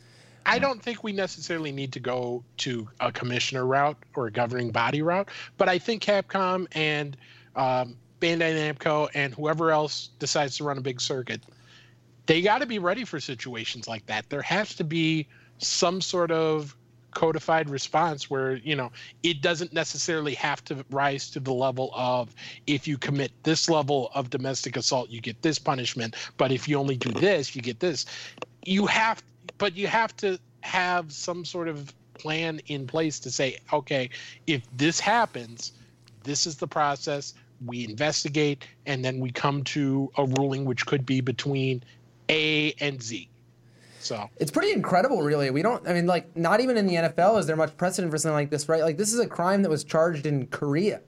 I don't think we necessarily need to go to a commissioner route or a governing body route, but I think Capcom and um, Bandai Namco and whoever else decides to run a big circuit, they got to be ready for situations like that. There has to be some sort of codified response where you know it doesn't necessarily have to rise to the level of if you commit this level of domestic assault you get this punishment but if you only do this you get this you have but you have to have some sort of plan in place to say okay if this happens this is the process we investigate and then we come to a ruling which could be between a and z so It's pretty incredible, really. We don't, I mean, like, not even in the NFL is there much precedent for something like this, right? Like, this is a crime that was charged in Korea,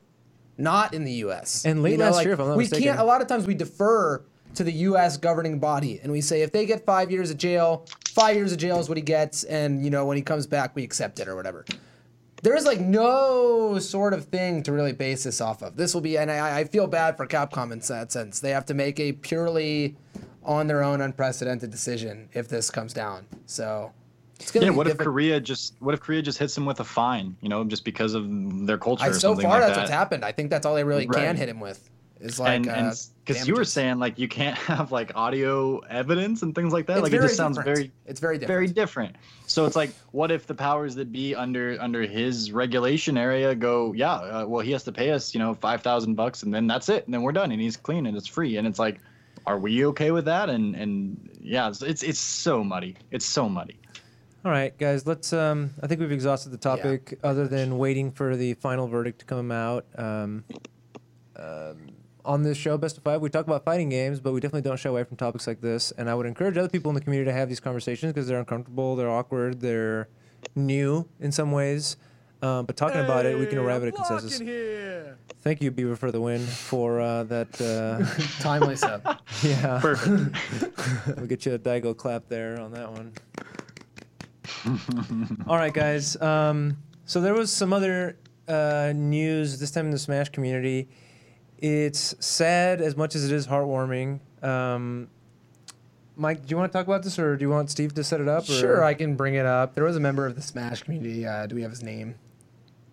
not in the U.S. And late last like, year, if I'm not we mistaken. can't. A lot of times we defer to the U.S. governing body, and we say if they get five years of jail, five years of jail is what he gets, and you know when he comes back, we accept it or whatever. There is like no sort of thing to really base this off of. This will be, and I, I feel bad for Capcom in that sense. They have to make a purely on their own unprecedented decision if this comes down. So it's gonna yeah be what if korea just what if korea just hits them with a fine you know just because of their culture I, so far, like that's that what's happened. I think that's all they really can hit him with. Is like and uh, because you were saying like you can't have like audio evidence and things like that It's like it just sounds different. very It's very different. very different so it's like what if the powers that be under under his regulation area go yeah uh, well he has to pay us you know 5000 bucks and then that's it and then we're done and he's clean and it's free and it's like are we okay with that and and yeah it's it's, it's so muddy it's so muddy All right, guys. Let's. Um, I think we've exhausted the topic, other than waiting for the final verdict to come out. Um, um, on this show, Best of Five, we talk about fighting games, but we definitely don't shy away from topics like this. And I would encourage other people in the community to have these conversations because they're uncomfortable, they're awkward, they're new in some ways. Um, but talking about it, we can arrive at a consensus. Thank you, Beaver, for the win for uh, that. Uh, timely sub. yeah, perfect we'll get you a Daigo clap there on that one. All right, guys. Um, so there was some other uh, news this time in the Smash community. It's sad as much as it is heartwarming. Um, Mike, do you want to talk about this, or do you want Steve to set it up? Or? Sure, I can bring it up. There was a member of the Smash community. Uh, do we have his name?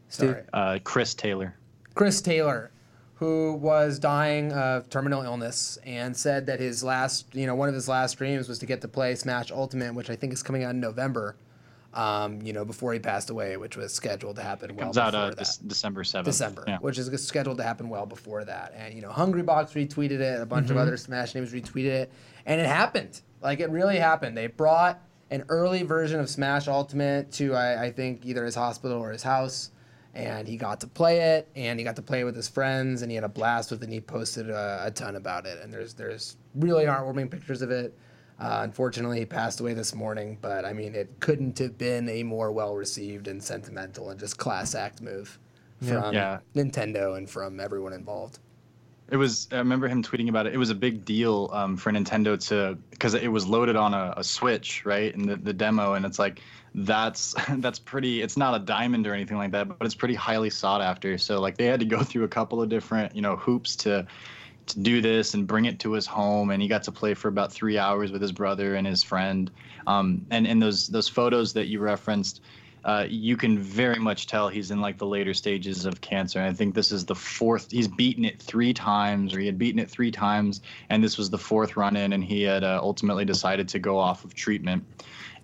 Steve. Sorry. uh chris taylor Chris Taylor, who was dying of terminal illness and said that his last, you know, one of his last dreams was to get to play Smash Ultimate, which I think is coming out in November. Um, you know, before he passed away, which was scheduled to happen well Comes out before uh, that. this December 7th. December, Yeah. which is scheduled to happen well before that. And you know, Hungrybox retweeted it, a bunch Mm-hmm. of other Smash names retweeted it, and it happened. Like it really happened. They brought an early version of Smash Ultimate to I, I think either his hospital or his house, and he got to play it, and he got to play it with his friends, and he had a blast with it. and he posted a, a ton about it, and there's there's really heartwarming pictures of it. Uh, unfortunately, he passed away this morning, but I mean, it couldn't have been a more well received and sentimental and just class act move from Yeah. Nintendo and from everyone involved. It was. I remember him tweeting about it. It was a big deal um, for Nintendo to because it was loaded on a, a Switch, right? And the, the demo, and it's like that's that's pretty. It's not a diamond or anything like that, but it's pretty highly sought after. So like they had to go through a couple of different you know hoops to to do this and bring it to his home, and he got to play for about three hours with his brother and his friend. Um, and and those those photos that you referenced. Uh, you can very much tell he's in like the later stages of cancer. And I think this is the fourth. He's beaten it three times, or he had beaten it three times, and this was the fourth run in, and he had uh, ultimately decided to go off of treatment.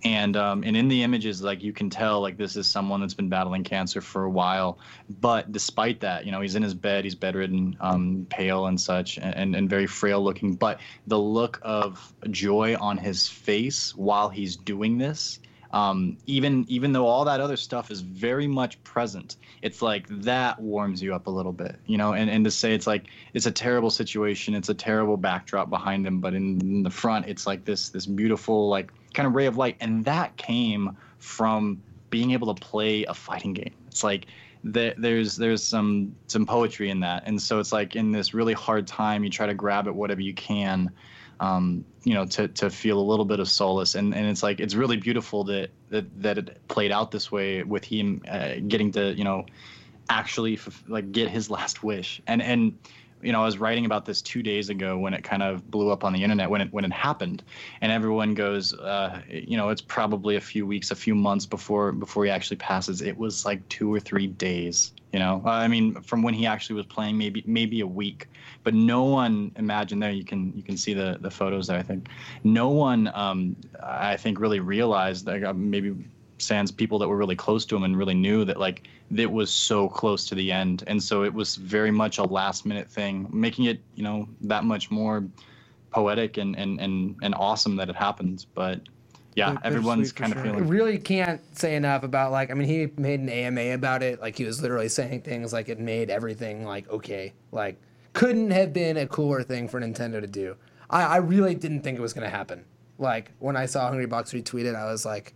And um, and in the images, like you can tell, like this is someone that's been battling cancer for a while. But despite that, you know, he's in his bed, he's bedridden, um, pale and such, and and very frail looking. But the look of joy on his face while he's doing this um, even even though all that other stuff is very much present it's like that warms you up a little bit you know and, and to say it's like it's a terrible situation it's a terrible backdrop behind him but in, in the front it's like this this beautiful like kind of ray of light and that came from being able to play a fighting game it's like there, there's there's some some poetry in that and so it's like in this really hard time you try to grab at whatever you can um, you know, to, to feel a little bit of solace. And, and it's like, it's really beautiful that, that, that it played out this way with him uh, getting to, you know, actually f- like get his last wish. And, and, you know, I was writing about this two days ago when it kind of blew up on the internet when it when it happened, and everyone goes, uh, you know, it's probably a few weeks, a few months before before he actually passes. It was like two or three days. You know, uh, I mean, from when he actually was playing, maybe maybe a week. But no one imagined there. You can you can see the the photos there. I think no one, um, I think, really realized. Like, uh, maybe sans people that were really close to him and really knew that like it was so close to the end and so it was very much a last minute thing making it you know that much more poetic and and and, and awesome that it happened but yeah Bit- everyone's kind of sure. I feeling really can't say enough about like I mean he made an AMA about it like he was literally saying things like it made everything like okay like couldn't have been a cooler thing for Nintendo to do. I, I really didn't think it was gonna happen. Like when I saw Hungrybox retweet it, I was like,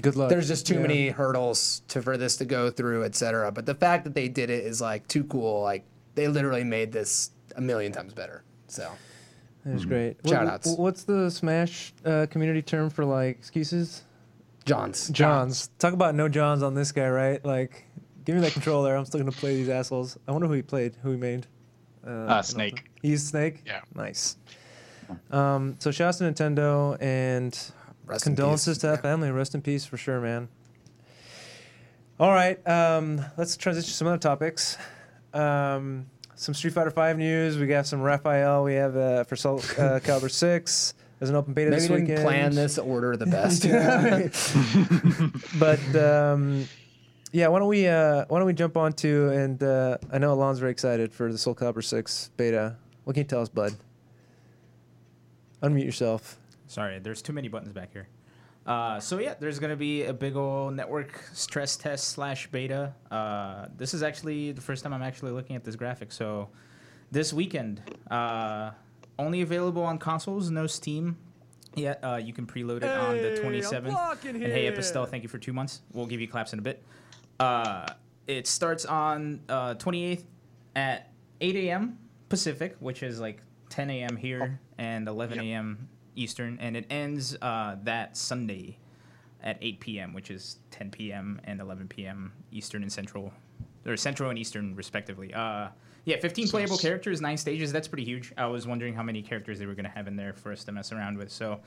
Good luck. there's just too Yeah. many hurdles to for this to go through, etc. But the fact that they did it is like too cool. Like they literally made this a million times better. So It was great. Mm-hmm. Shout What- outs. What's the Smash uh, community term for like excuses? John's Johns. Talk about no Johns on this guy, right? Like, give me that controller. I'm still gonna play these assholes. I wonder who he played, who he made. Uh, I. Snake. He's Snake. Yeah. Nice. Um, so shouts to Nintendo and Rest in condolences peace. to that Yeah. family. Rest in peace for sure, man. All right, um, let's transition to some other topics. Um, some Street Fighter Five news. We got some Raphael. We have uh, for Soul uh, Calibur Six. There's an open beta Maybe this didn't weekend. plan this order the best. but um, yeah, why don't we uh, why don't we jump on to and uh, I know Alon's very excited for the Soul Calibur Six beta. What can you tell us, bud? Unmute yourself. Sorry, there's too many buttons back here. Uh, so yeah, there's gonna be a big old network stress test slash beta. Uh, this is actually the first time I'm actually looking at this graphic. So this weekend, uh, only available on consoles, no Steam yet. Uh, you can preload it on the 27th. And hey, Epistel, thank you for two months. We'll give you claps in a bit. Uh, it starts on uh, 28th at 8 a.m. Pacific, which is like 10 a.m. here and 11 Yep. a.m. Eastern, and it ends uh, that Sunday at 8 p.m., which is 10 p.m. and 11 p.m. Eastern and Central, or Central and Eastern respectively. Uh, yeah, 15 playable characters, nine stages. That's pretty huge. I was wondering how many characters they were going to have in there for us to mess around with. So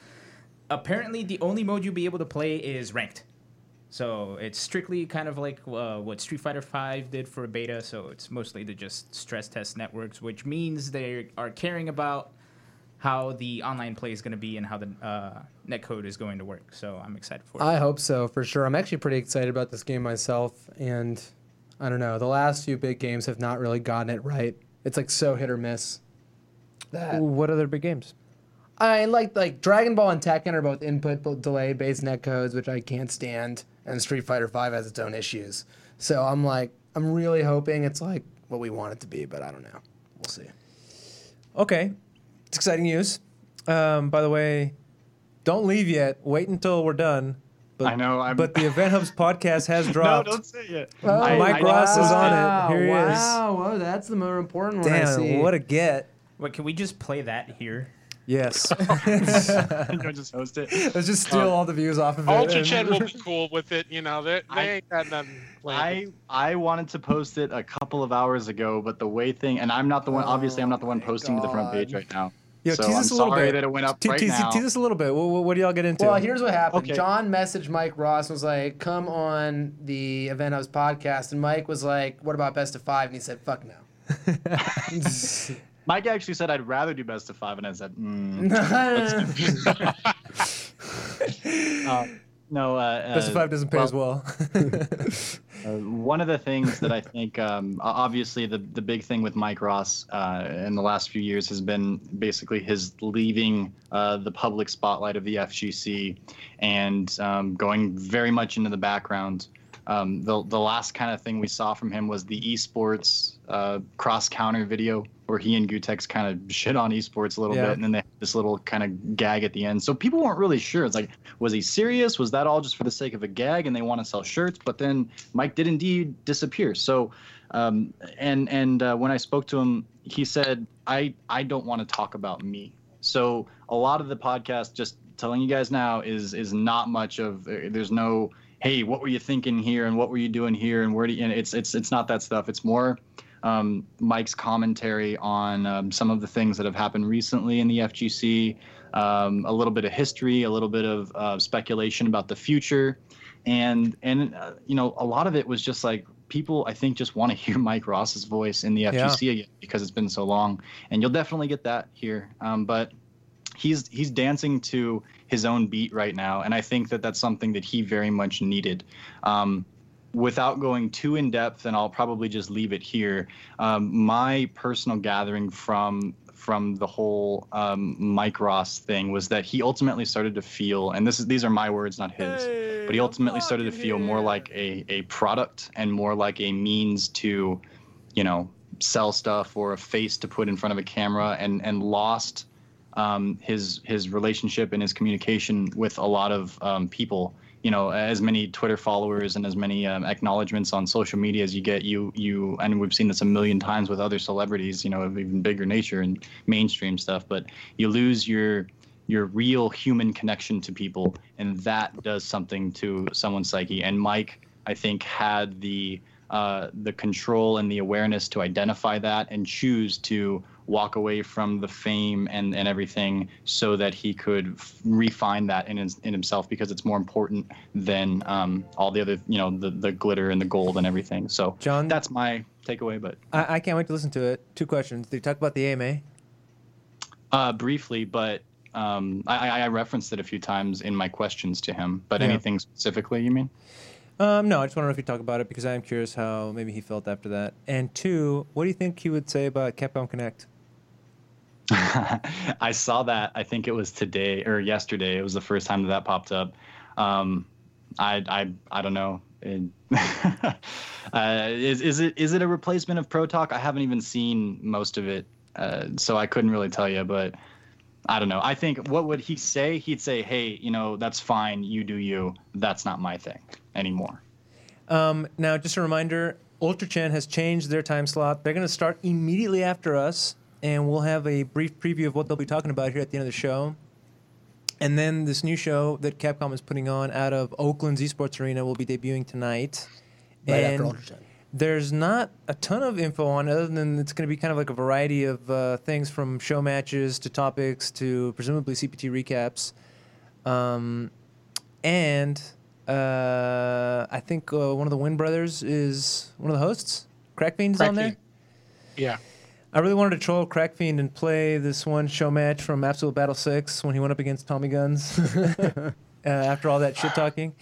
apparently, the only mode you'll be able to play is ranked. So it's strictly kind of like uh, what Street Fighter V did for a beta. So it's mostly to just stress test networks, which means they are caring about how the online play is going to be and how the uh, netcode is going to work. So I'm excited for it. I hope so for sure. I'm actually pretty excited about this game myself, and I don't know. The last few big games have not really gotten it right. It's like so hit or miss. That What other big games? I like like Dragon Ball and Tekken are both input delay based netcodes, which I can't stand, and Street Fighter Five has its own issues. So I'm like, I'm really hoping it's like what we want it to be, but I don't know. We'll see. Okay, it's exciting news. Um, by the way, don't leave yet. Wait until we're done. But, I know, I'm- but the Event Hubs podcast has dropped. No, don't say it. Oh, I- Mike I- Ross is on it. wow, Here he is. wow, Whoa, that's the more important one. Damn, what a get! Wait, can we just play that here? Yes, I'll just host it. let's just steal all the views off of it. Ultra and- Chen will be cool with it. You know, they, they I- ain't got nothing. planned. I I wanted to post it a couple of hours ago, but the way thing, and I'm not the one. obviously, I'm not the one my posting to the front page right now. Yo, so tease I'm us a little sorry bit. that it went up Te- right tease, now. tease us a little bit. What, what, what do y'all get into? Well, here's what happened. Okay. John messaged Mike Ross and was like, "Come on the Event Hubs podcast," and Mike was like, "What about best of five? And he said, "Fuck no." Mike actually said I'd rather do best of five, and I said, mm. uh, no. Uh, Best of uh, five doesn't pay well, as well. Uh, one of the things that I think, um, obviously, the the big thing with Mike Ross uh, in the last few years has been basically his leaving uh, the public spotlight of the FGC and um, going very much into the background. Um, the the last kind of thing we saw from him was the esports uh, cross counter video where he and Gootecks kind of shit on esports a little Yeah. bit, and then they had this little kind of gag at the end. So people weren't really sure. It's like, was he serious? Was that all just for the sake of a gag, and they want to sell shirts? But then Mike did indeed disappear. So, um, and and uh, when I spoke to him, he said, I I don't want to talk about me. So a lot of the podcast, just telling you guys now, is is not much of. uh, There's no, hey, what were you thinking here, and what were you doing here, and where do you? And it's it's it's not that stuff. It's more um, Mike's commentary on um, some of the things that have happened recently in the FGC, um, a little bit of history, a little bit of uh, speculation about the future, and and uh, you know a lot of it was just like people I think just want to hear Mike Ross's voice in the FGC again because it's been so long, and you'll definitely get that here. Um, but he's he's dancing to his own beat right now, and I think that that's something that he very much needed. Um, without going too in depth, and I'll probably just leave it here. Um, my personal gathering from from the whole um, Mike Ross thing was that he ultimately started to feel, and this is these are my words, not his, but he ultimately started to feel more like a a product and more like a means to, you know, sell stuff or a face to put in front of a camera, and and lost um, his his relationship and his communication with a lot of um, people. You know, as many Twitter followers and as many um, acknowledgments on social media as you get, you you and we've seen this a million times with other celebrities. You know, of even bigger nature and mainstream stuff. But you lose your your real human connection to people, and that does something to someone's psyche. And Mike, I think, had the uh, the control and the awareness to identify that and choose to walk away from the fame and, and everything so that he could f- refine that in, his, in himself because it's more important than um, all the other, you know, the, the glitter and the gold and everything. So John? that's my takeaway. But I, I can't wait to listen to it. Two questions. Did you talk about the AMA? uh, briefly, but um, I, I I referenced it a few times in my questions to him. But Yeah. anything specifically, you mean? Um, no, I just want to know if you talk about it because I am curious how maybe he felt after that. And two, what do you think he would say about Capcom Connect? I saw that. I think it was today or yesterday. It was the first time that that popped up. Um, I, I, I don't know. It, uh, is, is it is it a replacement of Pro Talk? I haven't even seen most of it, uh, so I couldn't really tell you. But I don't know. I think what would he say? He'd say, "Hey, you know, that's fine. You do you. That's not my thing anymore." Um, now, just a reminder Ultra Chen has changed their time slot. They're going to start immediately after us, and we'll have a brief preview of what they'll be talking about here at the end of the show. And then this new show that Capcom is putting on out of Oakland's Esports Arena will be debuting tonight. Right and after Ultra there's not a ton of info on it other than it's going to be kind of like a variety of uh, things from show matches to topics to presumably CPT recaps. Um, and uh, I think uh, one of the Win brothers is one of the hosts. Crackfiend's on there. Yeah. I really wanted to troll Crackfiend and play this one show match from Absolute Battle 6 when he went up against Tommy Guns uh, after all that shit talking.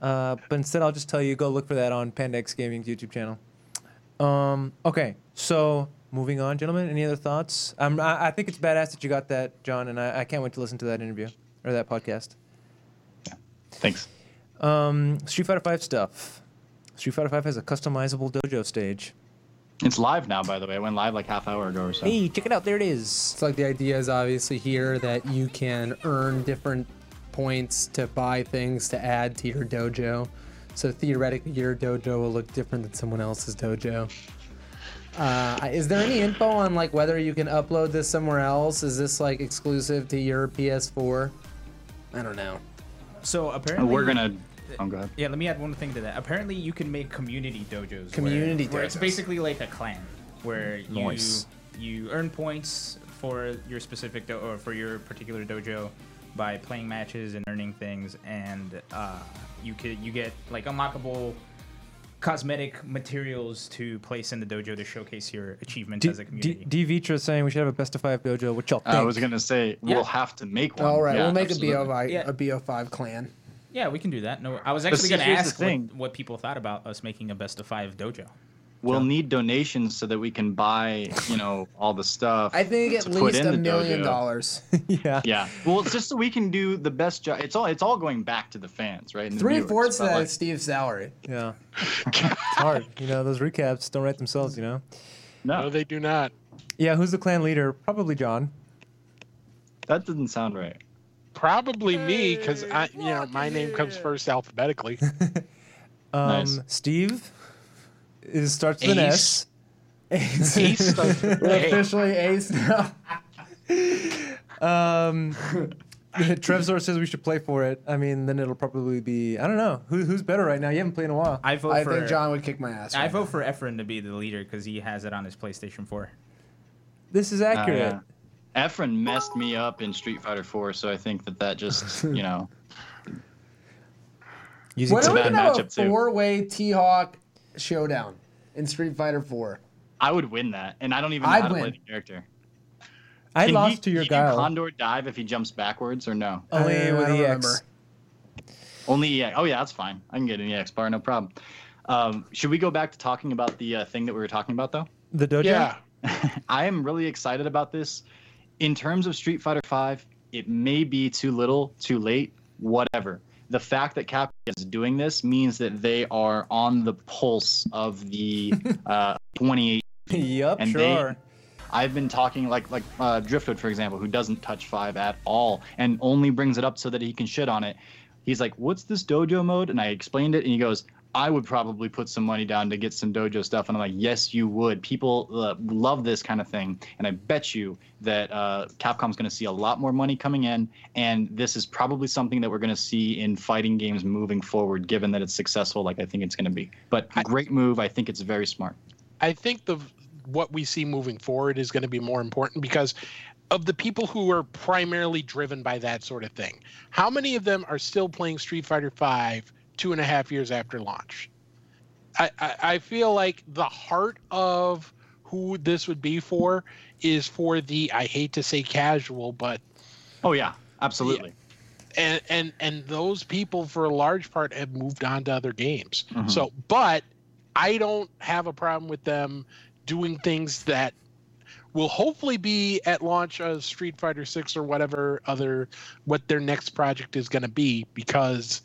Uh, but instead, I'll just tell you go look for that on Pandax Gaming's YouTube channel. Um, okay, so moving on, gentlemen. Any other thoughts? Um, I, I think it's badass that you got that, John, and I, I can't wait to listen to that interview or that podcast. Thanks. Um, Street Fighter Five stuff. Street Fighter Five has a customizable dojo stage. It's live now, by the way. It went live like half hour ago or so. Hey, check it out! There it is. It's like the idea is obviously here that you can earn different points to buy things to add to your dojo. So theoretically, your dojo will look different than someone else's dojo. Uh, is there any info on like whether you can upload this somewhere else? Is this like exclusive to your PS4? I don't know. So apparently We're gonna. Oh, go ahead. Yeah, let me add one thing to that. Apparently, you can make community dojos. where- Community where, It's basically like a clan where you Nice. you earn points for your specific do- or for your particular dojo by playing matches and earning things, and uh, you could you get like unlockable cosmetic materials to place in the dojo to showcase your achievements D, as a D, community. D Vitra is saying we should have a best of five dojo. What y'all think? I was gonna say Yeah. we'll have to make one. All right, Yeah, we'll make absolutely. a BO5 Yeah. a BO5 clan. Yeah, we can do that. No, I was actually see, going to here's the ask what, thing. what people thought about us making a best of five dojo. We'll need donations so that we can buy, you know, all the stuff. I think at to put least in a the million dojo. dollars. yeah. Yeah. Well, it's just so we can do the best job. It's all it's all going back to the fans, right? and the Three viewers, fourths of that like, Steve's salary. Yeah. it's hard. You know, those recaps don't write themselves, you know? No, No, they do not. Yeah, who's the clan leader? Probably John. that doesn't sound right. Probably me, because I, you know, my name comes first alphabetically. Um, Nice. Steve is starts with an S. Ace. Ace starts with We're A. officially ace now. Um, Trevzor says we should play for it. I mean, then it'll probably be I don't know who, who's better right now. You haven't played in a while. I vote I for think John would kick my ass. I right vote now. for Efren to be the leader because he has it on his PlayStation 4. This is Uh, accurate. Yeah. Efren messed me up in Street Fighter 4, so I think that that just, you know, Using When It's are a we bad gonna have a matchup, too. four-way T-Hawk showdown in Street Fighter 4? I would win that, and I don't even know I'd how to win. play the character. I Can lost he, to your can he guile. Condor dive if he jumps backwards or no? Only Uh, with don't EX. remember. Only EX. Oh yeah, that's fine. I can get an EX bar, no problem. Um, should we go back to talking about the uh, thing that we were talking about though? The dojo. Yeah. I am really excited about this. In terms of Street Fighter V, it may be too little, too late, whatever. The fact that Capcom is doing this means that they are on the pulse of the uh, 28 Yup, And sure. they- are. I've been talking like like uh, Driftwood, for example, who doesn't touch five at all and only brings it up so that he can shit on it. He's like, "What's this dojo mode?" And I explained it, and he goes, "I would probably put some money down to get some dojo stuff." And I'm like, "Yes, you would. People uh, love this kind of thing, and I bet you that uh, Capcom's going to see a lot more money coming in, and this is probably something that we're going to see in fighting games moving forward, given that it's successful, like I think it's going to be. But great move. I think it's very smart. I think the what we see moving forward is going to be more important because of the people who are primarily driven by that sort of thing. How many of them are still playing Street Fighter Five two and a half years after launch? I, I, I feel like the heart of who this would be for is for the I hate to say casual, but Oh yeah, absolutely. and and and those people for a large part have moved on to other games Mhm. so but i don't have a problem with them doing things that will hopefully be at launch of street fighter 6 or whatever other what their next project is going to be because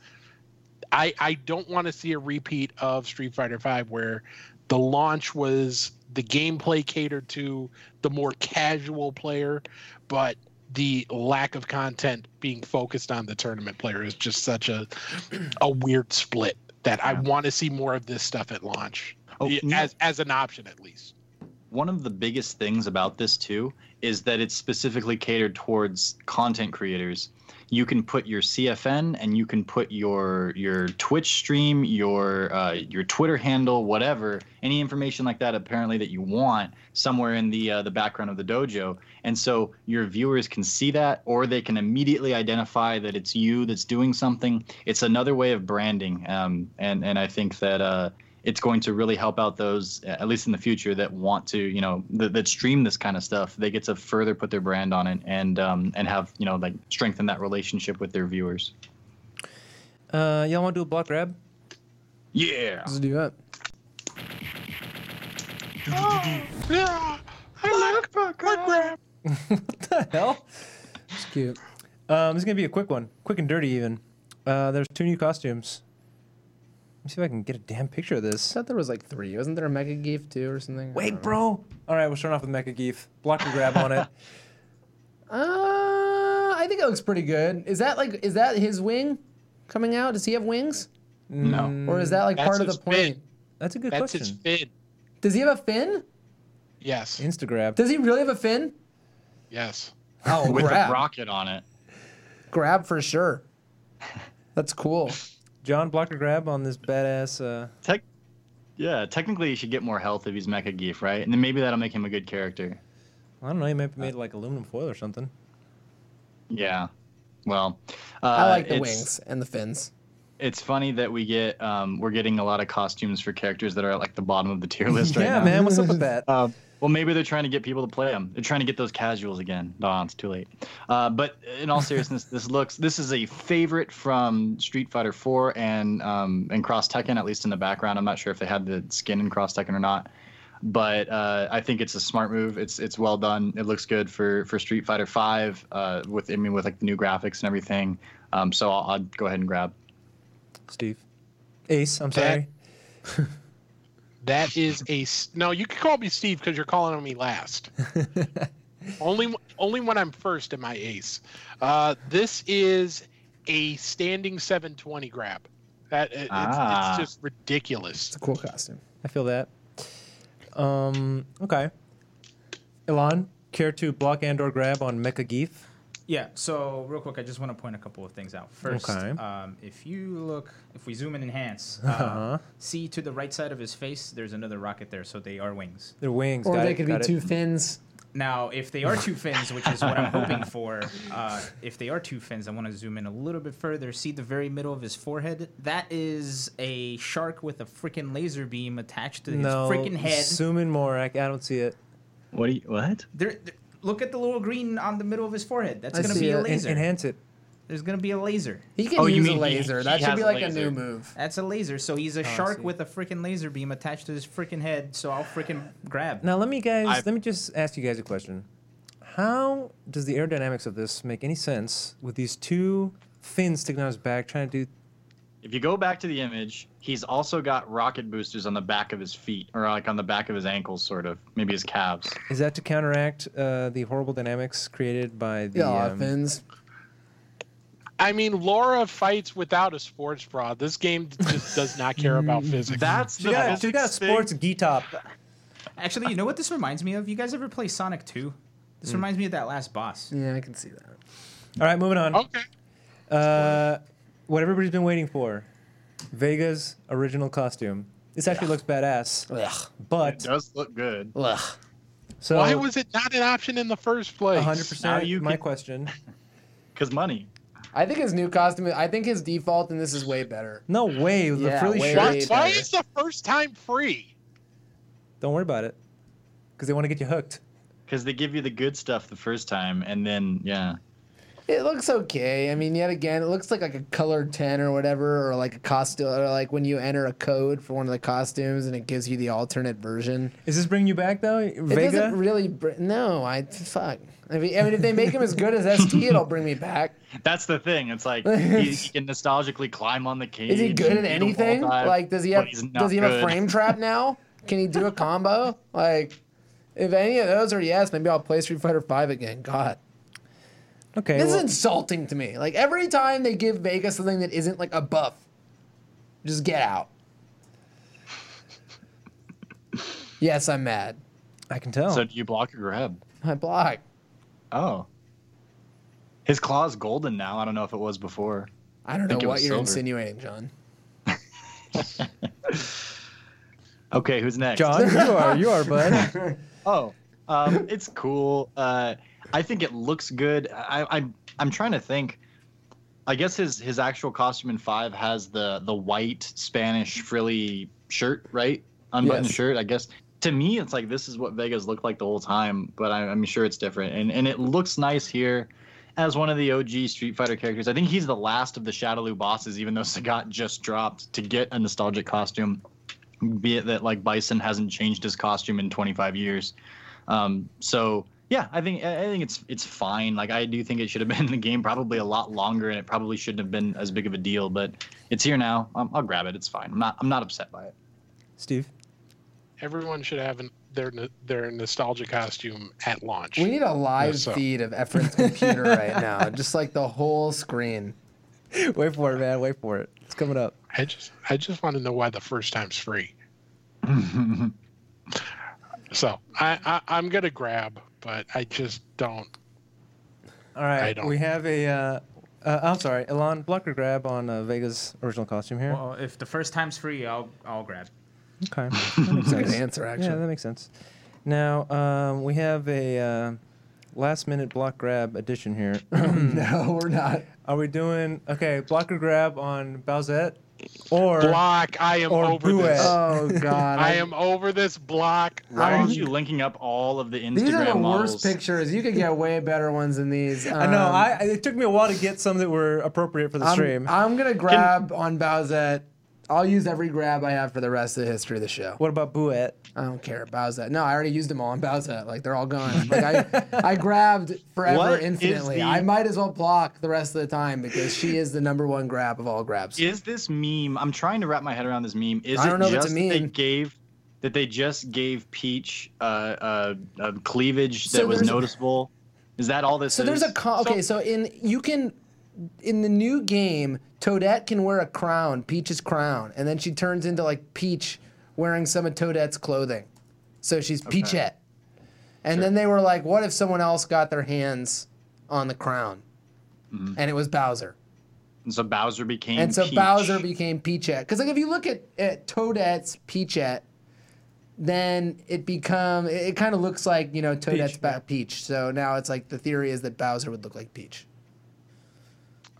i i don't want to see a repeat of street fighter 5 where the launch was the gameplay catered to the more casual player but the lack of content being focused on the tournament player is just such a a weird split that I want to see more of this stuff at launch. Oh, Yeah, you know- as as an option at least. One of the biggest things about this too is that it's specifically catered towards content creators. You can put your CFN and you can put your your Twitch stream, your uh, your Twitter handle, whatever, any information like that apparently that you want somewhere in the uh, the background of the dojo, and so your viewers can see that, or they can immediately identify that it's you that's doing something. It's another way of branding, um, and and I think that. Uh, it's going to really help out those, at least in the future, that want to, you know, that, that stream this kind of stuff. They get to further put their brand on it and um, and have, you know, like strengthen that relationship with their viewers. Uh, y'all want to do a block grab? Yeah. Let's do that. Yeah, I like block grab. what the hell? It's cute. Um, this is gonna be a quick one, quick and dirty even. Uh, there's two new costumes. Let me see if I can get a damn picture of this. I this. thought there was like three. Wasn't there a Mega Gief too or something? I don't Wait, know. bro. All right, we're starting off with Mecha Gief. Block and grab on it. Uh, I think it looks pretty good. Is that like is that his wing coming out? Does he have wings, No. or is that like That's part of the his plane? fin. That's a good That's his question. fin. Does he have a fin? Yes. Instagram. Does he really have a fin? Yes. Oh, With grab, a rocket on it. grab for sure. That's cool. John, block or grab on this badass. Uh, Tech, yeah, technically he should get more health if he's Mecha Gief, right? And then maybe that'll make him a good character. I don't know. He might be made like aluminum foil or something. Yeah. Well, uh, I like the wings and the fins. It's funny that we get um, we're getting a lot of costumes for characters that are at like the bottom of the tier list right now. yeah, man. What's up with that? Um, well, maybe they're trying to get people to play them. They're trying to get those casuals again. No, it's too late. Uh, but in all seriousness, this looks. This is a favorite from Street Fighter 4 and um, and Cross Tekken, at least in the background. I'm not sure if they had the skin in Cross Tekken or not. But uh, I think it's a smart move. It's it's well done. It looks good for, for Street Fighter 5 uh, with I mean with like the new graphics and everything. Um, so I'll, I'll go ahead and grab. Steve. Ace. I'm sorry. That is a s- no. You can call me Steve because you're calling on me last. only only when I'm first am I ace. Uh, this is a standing 720 grab. That it, it's, Ah. it's just ridiculous. It's a cool costume. I feel that. Um. Okay. Elon, care to block and or grab on Mecha Gief? Yeah. So real quick, I just want to point a couple of things out. First, Okay. um, if you look, if we zoom in and enhance, uh, Uh-huh. see to the right side of his face, there's another rocket there. So they are wings. Their wings. Or got they it, could be it. two fins. Now, if they are two fins, which is what I'm hoping for, uh, if they are two fins, I want to zoom in a little bit further. See the very middle of his forehead? That is a shark with a freaking laser beam attached to his No. freaking head. Zoom in more. I, I don't see it. What do you what? There, there- look at the little green on the middle of his forehead. That's I gonna see be a it. En- laser. enhance it. There's gonna be a laser. He can Oh, you use mean a he- laser. he that should has be a like a laser. new move. That's a laser. So he's a Oh, shark see. with a freaking laser beam attached to his freaking head. So I'll freaking grab. Now let me guys. I- let me just ask you guys a question. How does the aerodynamics of this make any sense with these two fins sticking out his back, trying to do? If you go back to the image, he's also got rocket boosters on the back of his feet, or like on the back of his ankles, sort of, maybe his calves. Is that to counteract uh, the horrible dynamics created by the? Yeah, um, fins. I mean, Laura fights without a sports bra. This game just does not care about physics. That's She the got, she got a sports gi top. Actually, you know what this reminds me of? You guys ever play Sonic 2? This Hmm. reminds me of that last boss. Yeah, I can see that. All right, moving on. okay. Uh, what everybody's been waiting for, Vega's original costume. This actually looks badass, Ugh. It but does look good. Ugh. so Why was it not an option in the first place? hundred Now percent? you My can- question. Cause money. I think his new costume. I think his default in this is way better. No way. The Yeah, frilly way- shirt. Why, Way why is the first time free? Don't worry about it, because they want to get you hooked. Because they give you the good stuff the first time, and then yeah. It looks okay. I mean, yet again, it looks like like a colored ten or whatever, or like a costume, or like when you enter a code for one of the costumes and it gives you the alternate version. Is this bringing you back though, It doesn't really. Br- no, I fuck. I mean, I mean, if they make him as good as ST, it'll bring me back. That's the thing. It's like he, he can nostalgically climb on the cage. Is he good at beat a wall anything? Like, does he have does he have a frame trap now? Can he do a combo? Like, if any of those are yes, maybe I'll play Street Fighter Five again. God, okay. this well, is insulting to me. Like every time they give Vega something that isn't like a buff, just get out. yes, I'm mad. I can tell. So do you block or grab? I block. Oh. His claw's golden now. I don't know if it was before. I don't know what you're silver. insinuating, John. Okay, who's next? John, you are, you are, bud. Oh, um, it's cool. Uh, I think it looks good. I, I I'm trying to think. I guess his his actual costume in five has the the white Spanish frilly shirt, right? Unbuttoned Yes. shirt. I guess to me, it's like this is what Vegas looked like the whole time, but I, I'm sure it's different, and and it looks nice here. As one of the OG Street Fighter characters, I think he's the last of the Shadaloo bosses, even though Sagat just dropped to get a nostalgic costume. Be it that like Bison hasn't changed his costume in 25 years. Um, so yeah, I think I I think it's it's fine. Like I do think it should have been in the game probably a lot longer, and it probably shouldn't have been as big of a deal. But it's here now. Um, I'll grab it. It's fine. I'm not I'm not upset by it. Steve. Everyone should have an, their their nostalgia costume at launch. We need a live so. feed of Efren's computer right now, just like the whole screen. Wait for it, man. Wait for it. It's coming up. I just I just want to know why the first time's free. So I, I I'm gonna grab, but I just don't. All right. I don't- We have a. Uh, uh, I'm sorry, Elon blocker grab on uh, Vega's original costume here. Well, if the first time's free, I'll I'll grab. Okay. That makes Good sense. answer, Yeah, that makes sense. Now um, we have a uh, last minute block grab edition here. no, we're not. Are we doing okay? Blocker grab on Bowsette or Block. I am or over Buet. this. Oh God, I am over this block. Why Um, aren't you linking up all of the Instagram These are the models? worst pictures. You could get way better ones than these. I know. Um, I it took me a while to get some that were appropriate for the I'm, stream. I'm gonna grab on Bowsette. I'll use every grab I have for the rest of the history of the show. what about Buet? I don't care. Bowsette. No, I already used them all on Bowsette. Like they're all gone. Like I, I grabbed forever What is infinitely. the- I might as well block the rest of the time because she is the number one grab of all grabs. Is this meme? I'm trying to wrap my head around this meme. Is I don't it know if it's a just that they gave that they just gave Peach uh, uh, uh, cleavage So that was there's a- noticeable? Is that all this So is? there's a con- okay. So in you can in the new game, Toadette can wear a crown, Peach's crown, and then she turns into like Peach wearing some of Toadette's clothing. So she's Peachette. And then they were like, what if someone else got their hands on the crown? Mm-hmm. And it was Bowser. And so Bowser became. And so Peach. Bowser became Peachette. Because like if you look at, at Toadette's Peachette, then it become it, it kind of looks like you know Toadette's Peach, ba- Peach. So now it's like the theory is that Bowser would look like Peach.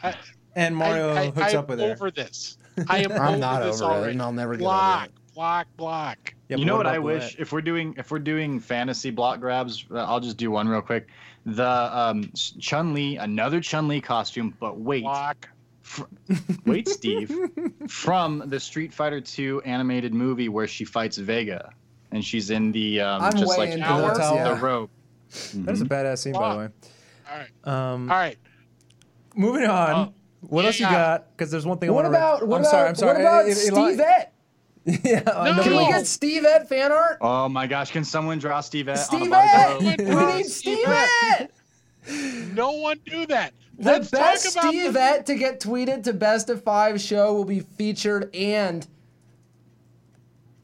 I, And Mario I, I, hooks I'm up with her. over this. I am I'm over not this over it, and I'll never get block, over it. block, block. Yeah, you know what I wish Buet? if we're doing if we're doing fantasy block grabs, uh, I'll just do one real quick. The um, Chun Li, another Chun Li costume, but wait, Block. fr- wait, Steve, from the Street Fighter 2 animated movie where she fights Vega, and she's in the um, I'm just like into Tower? this. Tower? the Yeah. robe. That is a badass scene, by the way. All right. Um, All right. Moving on. Oh, what else you got? Because there's one thing What I want to. about what I'm about sorry. I'm sorry. what about It- it- it li- Stevette? yeah. No. Can we get Steve get Stevette fan art? Oh my gosh, can someone draw Steve on a body Stevette! we need Stevette. Stevette! No one do that. The Let's best talk about the- Stevette to get tweeted to Best of Five show will be featured and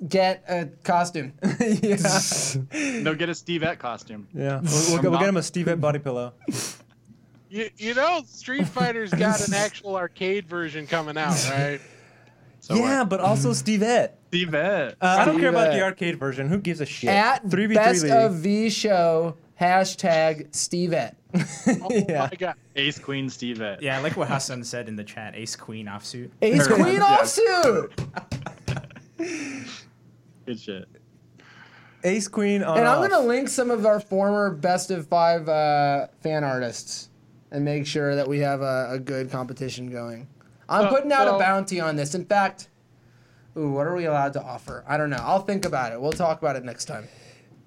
get a costume. yeah. They'll get a Stevette costume. Yeah. We'll, we'll, we'll get him a Stevette body pillow. You, you know, Street Fighter's got an actual arcade version coming out, right? So yeah, what? but also Stevette. Stevette. Uh, I don't care about the arcade version. Who gives a shit? At 3v3 Best league. of V show hashtag Stevette. Oh Yeah. my god. Ace Queen Stevette. Yeah, I like what Hassan said in the chat. Ace Queen offsuit. Ace Or- Queen Yeah. offsuit. Good shit. Ace Queen on And I'm off. gonna link some of our former Best of Five uh, fan artists and make sure that we have a, a good competition going. I'm So- putting out a bounty on this. In fact, ooh, what are we allowed to offer? I don't know. I'll think about it. We'll talk about it next time.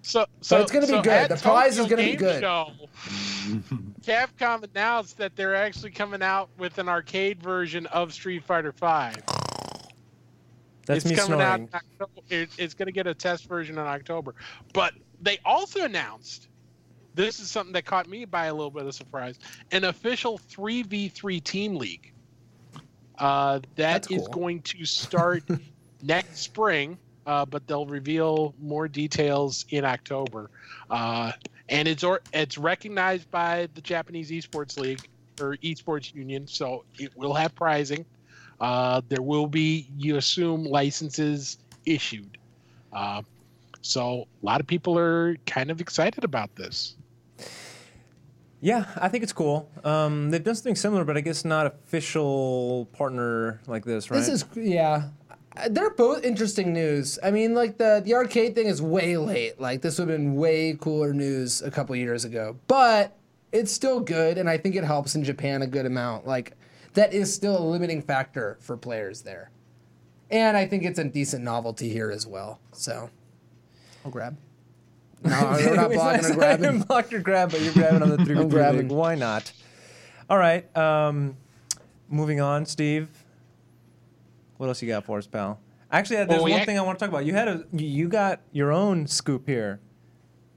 So, so it's gonna be good. The prize is gonna be Game good. Show, Capcom announced that they're actually coming out with an arcade version of Street Fighter Five. That's it's me coming snoring. out. In October. It- it's going to get a test version in October. But they also announced. This is something that caught me by a little bit of surprise. An official 3v3 team league. Uh, that is going to start next spring, uh, but they'll reveal more details in October. Uh, and it's or, it's recognized by the Japanese Esports League or Esports Union, so it will have prizing. Uh, there will be, you assume, licenses issued. Uh, so a lot of people are kind of excited about this. Yeah, I think it's cool. Um, they've done something similar, but I guess not official partner like this, right? This is yeah. Uh, They're both interesting news. I mean, like the the arcade thing is way late. Like this would have been way cooler news a couple years ago. But it's still good, and I think it helps in Japan a good amount. Like that is still a limiting factor for players there, and I think it's a decent novelty here as well. So I'll grab. No, we're not blocking or grabbing. blocked or grab, but you're grabbing on the three I'm grabbing. league. Why not? All right. Um, moving on, Steve. What else you got for us, pal? Actually, uh, there's Well, we one ac- thing I want to talk about. You had a you- you got your own scoop here.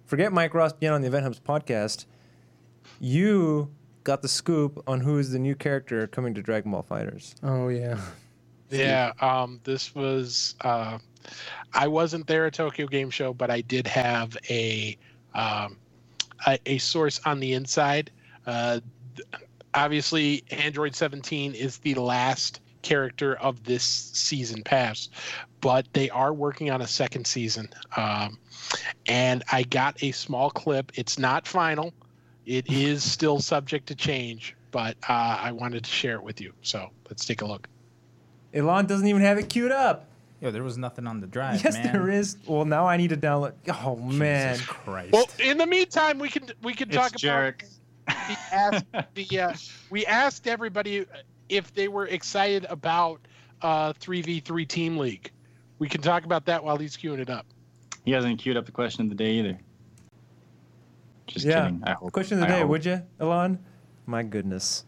Forget Mike Ross being on the Event Hubs podcast. You got the scoop on who is the new character coming to Dragon Ball FighterZ. Oh yeah. Yeah, um, this was. Uh, I wasn't there at Tokyo Game Show, but I did have a um, a, a source on the inside. Uh, obviously, Android 17 is the last character of this season pass, but they are working on a second season. Um, and I got a small clip. It's not final. It is still subject to change, but uh, I wanted to share it with you. So let's take a look. Elon doesn't even have it queued up. Yo, there was nothing on the drive, yes, man. there is. Well, now I need to download. Oh man. Christ. Well, in the meantime, we can we can It's talk Jarek. about the ask, the uh, we asked everybody if they were excited about uh three v three team league. We can talk about that while he's queuing it up. He hasn't queued up the question of the day either. Just Yeah. kidding. I hope. Question of the I day, hope. would you, Elon? My goodness.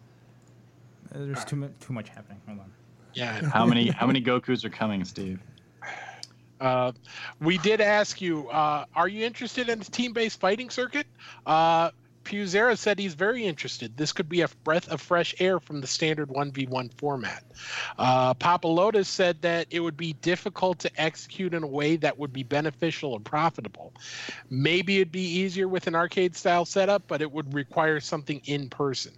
There's too much too much happening. Hold on. Yeah. How many how many Gokus are coming, Steve? Uh, we did ask you, uh, are you interested in the team-based fighting circuit? Uh, Puzera said he's very interested. This could be a breath of fresh air from the standard 1v1 format. Uh, Papa Lotus said that it would be difficult to execute in a way that would be beneficial and profitable. Maybe it'd be easier with an arcade style setup, but it would require something in person.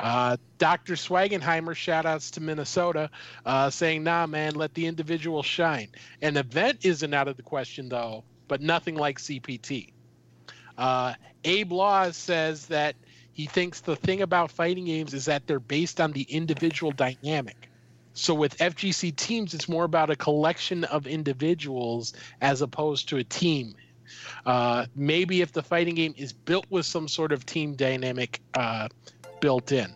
Uh, Dr. Swagenheimer, shout outs to Minnesota, uh, saying, nah, man, let the individual shine. An event isn't out of the question, though, but nothing like CPT. Uh, Abe Laws says that he thinks the thing about fighting games is that they're based on the individual dynamic. So with FGC teams, it's more about a collection of individuals as opposed to a team. Uh, maybe if the fighting game is built with some sort of team dynamic uh, built in.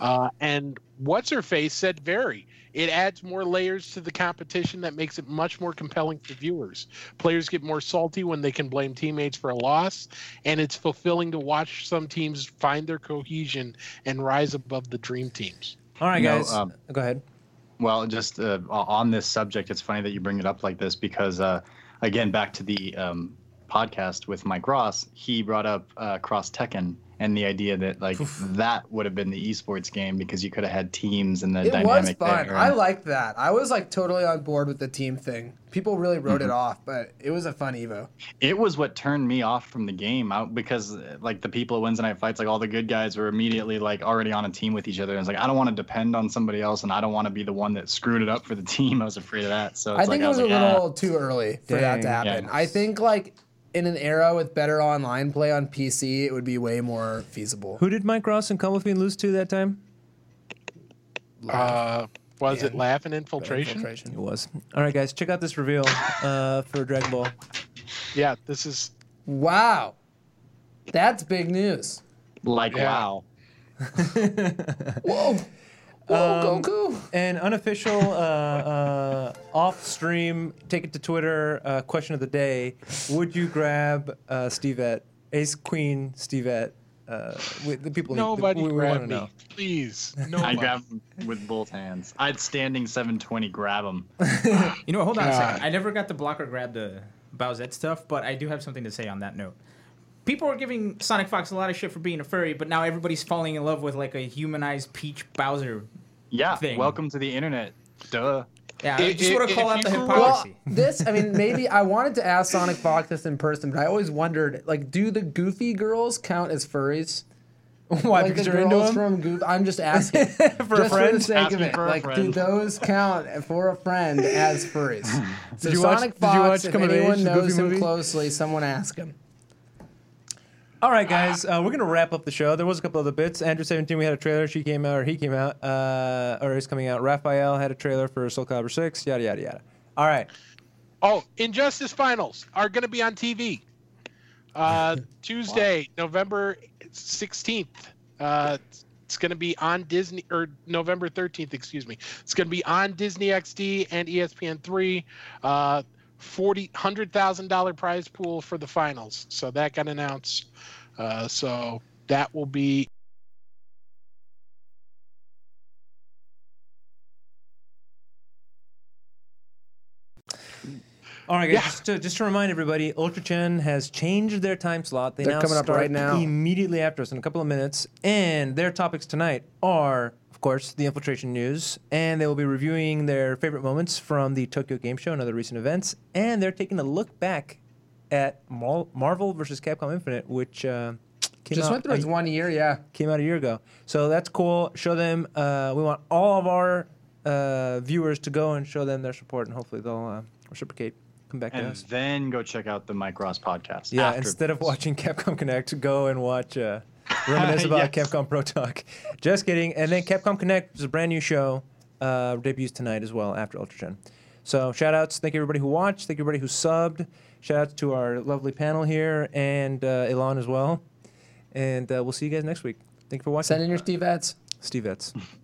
Uh, and what's her face said vary. It adds more layers to the competition that makes it much more compelling for viewers. Players get more salty when they can blame teammates for a loss, and it's fulfilling to watch some teams find their cohesion and rise above the dream teams. All right, You know, guys. um, Go ahead. Well, just uh, on this subject, it's funny that you bring it up like this because, uh, again, back to the um, podcast with Mike Ross, he brought up uh, Cross Tekken and the idea that like that would have been the esports game because you could have had teams and the dynamic. It was fun. there. I and- liked that. I was like totally on board with the team thing. People really wrote Mm-hmm. it off, but it was a fun Evo. it was what turned me off from the game out because like the people at Wednesday night fights, like all the good guys were immediately like already on a team with each other. And it's like I don't want to depend on somebody else, and I don't want to be the one that screwed it up for the team. I was afraid of that. So it's I like think I it was, was a like, ah. little too early for that to happen. Yeah. I think like in an era with better online play on PC, it would be way more feasible. Who did Mike Ross and Combofiend lose to that time? Uh, was it Yeah. Laugh and Infiltration? Infiltration. It was. All right, guys, check out this reveal uh, for Dragon Ball. Yeah, this is Wow, that's big news. like Yeah. wow. Whoa, whoa, Um, Goku. An unofficial uh, uh, off-stream, take it to Twitter uh, question of the day: Would you grab uh, Stevette, Ace Queen Stevette? Uh, with the people nobody we, we grab me, know. please. I Nobody. grab him with both hands. I'd standing 720 grab him. You know, hold on a second. I never got the blocker grab the Bowsette stuff, but I do have something to say on that note. People are giving Sonic Fox a lot of shit for being a furry, but now everybody's falling in love with like a humanized Peach Bowser. Yeah, Thing. welcome to the internet. Duh. Yeah, I I- just i- want to call out the you grew up- Well, hypocrisy. this, I mean, maybe I wanted to ask Sonic Fox this in person, but I always wondered, like, do the Goofy girls count as furries? Why? like because the you're into girls them? from Goof. I'm just asking For a just for the friend? sake of it. Like, do those count for a friend as furries? So Did you watch- Sonic did you Fox, watch if Coming Age, anyone knows him movie? closely, someone ask him. All right, guys, uh, we're gonna wrap up the show. There was a couple other bits. Android Seventeen, we had a trailer. She came out, or he came out, uh, or he's coming out. Raphael had a trailer for Soul Calibur Six. Yada yada yada. All right. Oh, Injustice Finals are going to be on TV. Uh, Tuesday, November 16th. Uh, it's going to be on Disney, or November 13th, excuse me. It's going to be on Disney XD and E ESPN3. Uh, forty hundred thousand dollar prize pool for the finals. So that got announced. Uh, so that will be All right, guys. Yeah. Just, to, just to remind everybody, Ultra Chen has changed their time slot. They They're now coming up right now. immediately after us in a couple of minutes, and their topics tonight are, of course, the infiltration news, and they will be reviewing their favorite moments from the Tokyo Game Show and other recent events, and they're taking a look back at Mar- Marvel versus Capcom Infinite, which uh, came Just out went through a- its one year, yeah. came out a year ago. So that's cool. Show them. Uh, we want all of our uh, viewers to go and show them their support, and hopefully they'll uh, reciprocate. Come back to And us. then go check out the Mike Ross podcast. Yeah, after instead of watching Capcom Connect, go and watch uh, reminisce about Yes. Capcom Pro Talk. Just kidding. And then Capcom Connect is a brand new show. Uh, debuts tonight as well after Ultra Chen. So shout outs. Thank you everybody who watched. Thank you everybody who subbed. Shout outs to our lovely panel here and uh, Elon as well. And uh, we'll see you guys next week. Thank you for watching. Send in your Steve ads. Steve Etz.